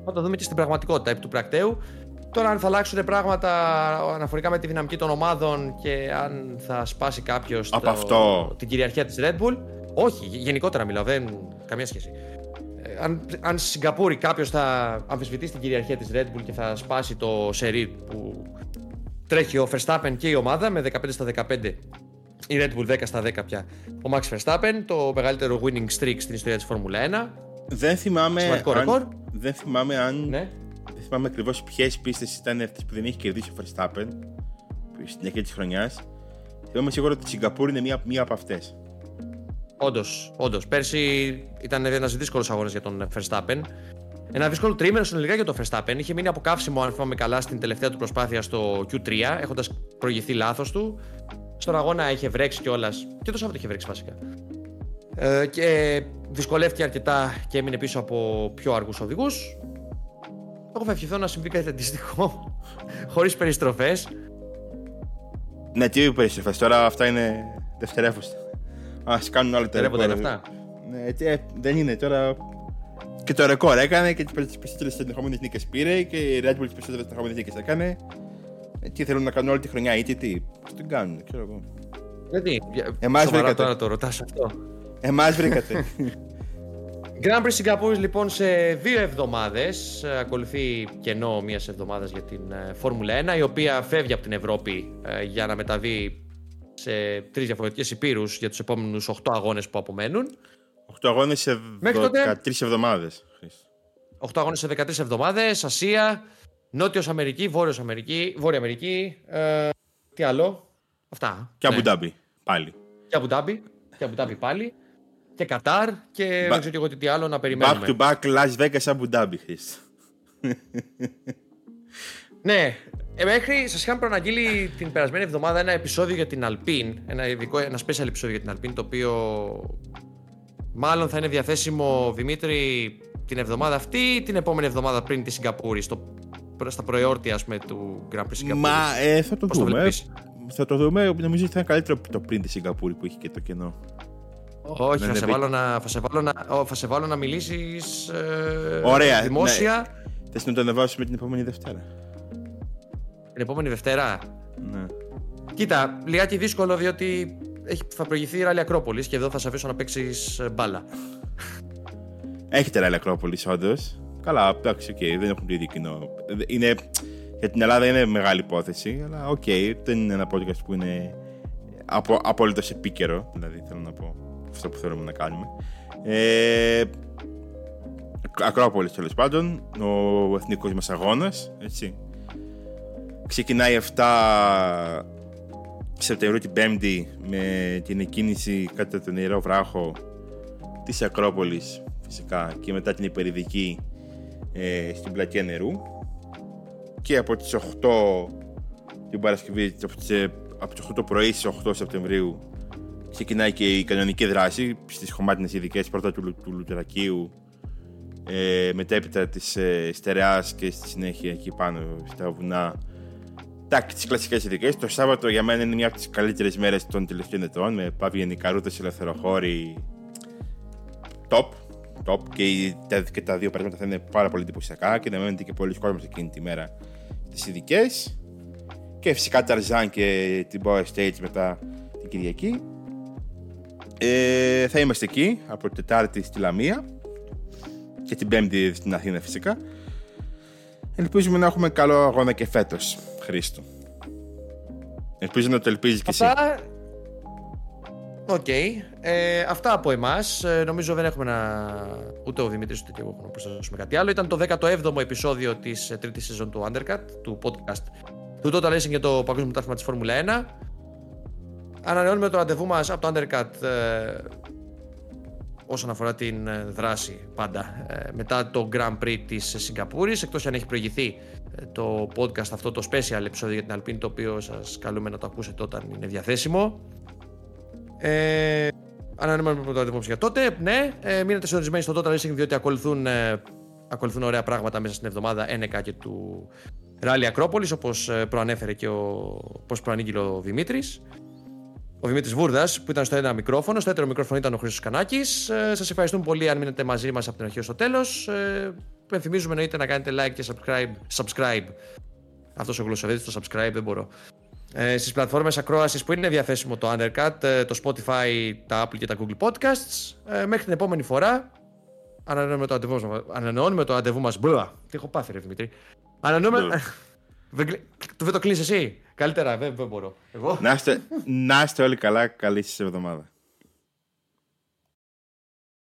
Θα το δούμε και στην πραγματικότητα επί του πρακτέου. Τώρα, αν θα αλλάξουν πράγματα αναφορικά με τη δυναμική των ομάδων και αν θα σπάσει κάποιος την κυριαρχία της Red Bull. Όχι, γενικότερα μιλάω, δεν. καμία σχέση. Ε, αν, αν στη Σιγκαπούρη κάποιος θα αμφισβητήσει την κυριαρχία της Red Bull και θα σπάσει το σερί που τρέχει ο Verstappen και η ομάδα με 15 στα 15 η Red Bull 10 στα 10 πια. Ο Max Verstappen, το μεγαλύτερο winning streak στην ιστορία της Φόρμουλα 1. Δεν θυμάμαι, αν, δεν θυμάμαι αν. Ναι. Δεν θυμάμαι ακριβώς ποιες πίστες ήταν αυτές που δεν έχει κερδίσει ο Verstappen στην αρχή της χρονιάς. Είμαι σίγουρο ότι η Σιγκαπούρη είναι μία, μία από αυτές. Όντως, όντως. Πέρσι ήταν ένας δύσκολος αγώνας για τον Verstappen. Ένα δύσκολο τρίμηνο συνολικά για τον Verstappen. Είχε μείνει από καύσιμο, αν θυμάμαι καλά, στην τελευταία του προσπάθεια στο Q3, έχοντας προηγηθεί λάθος του. Στον αγώνα είχε βρέξει κιόλας. Και το Σάββατο είχε βρέξει βασικά. Ε, και δυσκολεύτηκε αρκετά και έμεινε πίσω από πιο αργούς οδηγούς. Εγώ θα ευχηθώ να συμβεί κάτι αντίστοιχο, *laughs* χωρίς περιστροφές. Ναι, τι περιστροφές τώρα, αυτά είναι δευτερεύουστα. Α κάνουν άλλο τελευταία. Δεν είναι αυτά. Ναι, έτσι, ε, δεν είναι τώρα. Και το ρεκόρ έκανε και τις περισσότερε συνεχόμενε νίκες πήρε και η Red Bull τις περισσότερες συνεχόμενε νίκες έκανε. Ε, τι θέλουν να κάνουν όλη τη χρονιά, είτε τι. Τι την κάνουν, ξέρω εγώ. Γιατί, εμάς βρήκατε. Τώρα το ρωτάς αυτό. Εμάς βρήκατε. *laughs* Grand Prix Σιγκαπούρης λοιπόν σε δύο εβδομάδες ε, ακολουθεί κενό μιας εβδομάδας για την ε, Φόρμουλα 1 η οποία φεύγει από την Ευρώπη για να μεταβεί σε τρεις διαφορετικές υπήρους για τους επόμενους 8 αγώνες που απομένουν 8 αγώνες σε 13 εβδομάδες 8 αγώνες σε 13 εβδομάδες, Ασία, Νότιος Αμερική, Βόρειος Αμερική, Βόρεια Αμερική, ε, τι άλλο, αυτά. Και Αμπουντάμπι, ναι. πάλι. Και Αμπουντάμπι, και Αμπουντάμπι πάλι. Και Κατάρ και δεν ξέρω εγώ τι άλλο να περιμένουμε. Back to back Las Vegas Αμπουντάμπι, *laughs* ναι, ε, μέχρι σας είχαμε προαναγγείλει την περασμένη εβδομάδα ένα επεισόδιο για την Alpine. Ένα, ειδικό, ένα special επεισόδιο για την Alpine, το οποίο μάλλον θα είναι διαθέσιμο Δημήτρη την εβδομάδα αυτή ή την επόμενη εβδομάδα πριν τη Σιγκαπούρη, στο, στα προεόρτια πούμε, του Grand Prix Σιγκαπούρης; Μα ε, θα το δούμε. Θα το δούμε. Νομίζω ότι θα είναι καλύτερο το πριν τη Σιγκαπούρη που είχε και το κενό. Όχι, θα, σε βάλω να, θα, σε βάλω να, θα σε βάλω να μιλήσεις ε, δημόσια. Ναι. Θες να το ανεβάσουμε την επόμενη Δευτέρα. Την επόμενη Δευτέρα; Ναι. Κοίτα, λιγάκι δύσκολο διότι θα προηγηθεί η Ράλι Ακρόπολης και εδώ θα σε αφήσω να παίξεις ε, μπάλα. Έχετε Ράλι Ακρόπολης, όντως. Καλά, εντάξει, OK, okay, δεν έχουν το ίδιο κοινό. Είναι, για την Ελλάδα είναι μεγάλη υπόθεση, αλλά OK, okay, δεν είναι ένα podcast που είναι απο, απολύτως επίκαιρο. Δηλαδή, θέλω να πω αυτό που θέλουμε να κάνουμε. Ε, Ακρόπολης τέλος πάντων, ο εθνικός μας αγώνας. Ξεκινάει 7 Σεπτεμβρίου την Πέμπτη με την εκκίνηση κατά τον Ιερό Βράχο της Ακρόπολης φυσικά και μετά την υπερηδική ε, στην πλατεία νερού. Και από τις 8 την Παρασκευή από τις, ε, από τις 8 το πρωί στις 8 Σεπτεμβρίου ξεκινάει και η κανονική δράση στις χωμάτινες ειδικές πρώτα του, του Λουτερακίου ε, μετέπειτα της ε, Στερεάς και στη συνέχεια εκεί πάνω στα βουνά Εντάξει, τις κλασικές ειδικές. Το Σάββατο για μένα είναι μια από τις καλύτερες μέρες των τελευταίων ετών. Με Παύγενη Καρούτα, ελευθεροχώρη. Top. Top. Και, τα, και τα δύο πράγματα θα είναι πάρα πολύ εντυπωσιακά και να μένετε και πολλοί κόσμοι εκείνη τη μέρα στι ειδικές. Και φυσικά Ταρζάν και την Power Stage μετά την Κυριακή. Ε, θα είμαστε εκεί από την Τετάρτη στη Λαμία και την Πέμπτη στην Αθήνα φυσικά. Ελπίζουμε να έχουμε καλό αγώνα και φέτος, Χρήστο. Ελπίζω να το ελπίζεις και εσύ. Οκ. Okay. Ε, αυτά από εμάς. Ε, νομίζω δεν έχουμε να. Ούτε ο Δημήτρης ούτε και εγώ να προσθέσουμε κάτι άλλο. Ήταν το 17ο επεισόδιο της ε, τρίτης σεζόν του Undercut, του podcast του Total Racing για το Παγκόσμιο Μετάφημα της Φόρμουλα 1. Ανανεώνουμε το ραντεβού μας από το Undercut ε, όσον αφορά την ε, δράση πάντα. Ε, μετά το Grand Prix της Σιγκαπούρης εκτός αν έχει προηγηθεί ε, το podcast αυτό το special επεισόδιο για την Alpine το οποίο σας καλούμε να το ακούσετε όταν είναι διαθέσιμο. Ε, ανανεώνουμε το ραντεβού για τότε. Ναι, ε, μείνετε συντονισμένοι στο Total Racing διότι ακολουθούν, ε, ακολουθούν ωραία πράγματα μέσα στην εβδομάδα ένεκα και του Ράλι Ακρόπολης όπως προανέφερε και ο, πώς προανήγγειλε ο Δημήτρης ο Δημήτρης Βούρδας που ήταν στο ένα μικρόφωνο. Στο δεύτερο μικρόφωνο ήταν ο Χρήστος Κανάκης. Ε, Σας ευχαριστούμε πολύ αν μείνετε μαζί μας από την αρχή στο τέλος. Ε, Πενθυμίζουμε εννοείται να κάνετε like και subscribe. subscribe. Αυτός ο γλωσσοδέτη, το subscribe δεν μπορώ. Ε, Στις πλατφόρμες ακρόασης που είναι διαθέσιμο το Undercut, ε, το Spotify, τα Apple και τα Google Podcasts. Ε, μέχρι την επόμενη φορά. Ανανεώνουμε το ραντεβού μα. Ανανεώνουμε το ραντεβού μας. Μπλα. Τι έχω πάθει, ρε Δημήτρη. Ανανεώνουμε. *laughs* δεν το κλείσει εσύ; Καλύτερα, δεν, δεν μπορώ. Εγώ. Να είστε, να είστε όλοι καλά. Καλή σας εβδομάδα.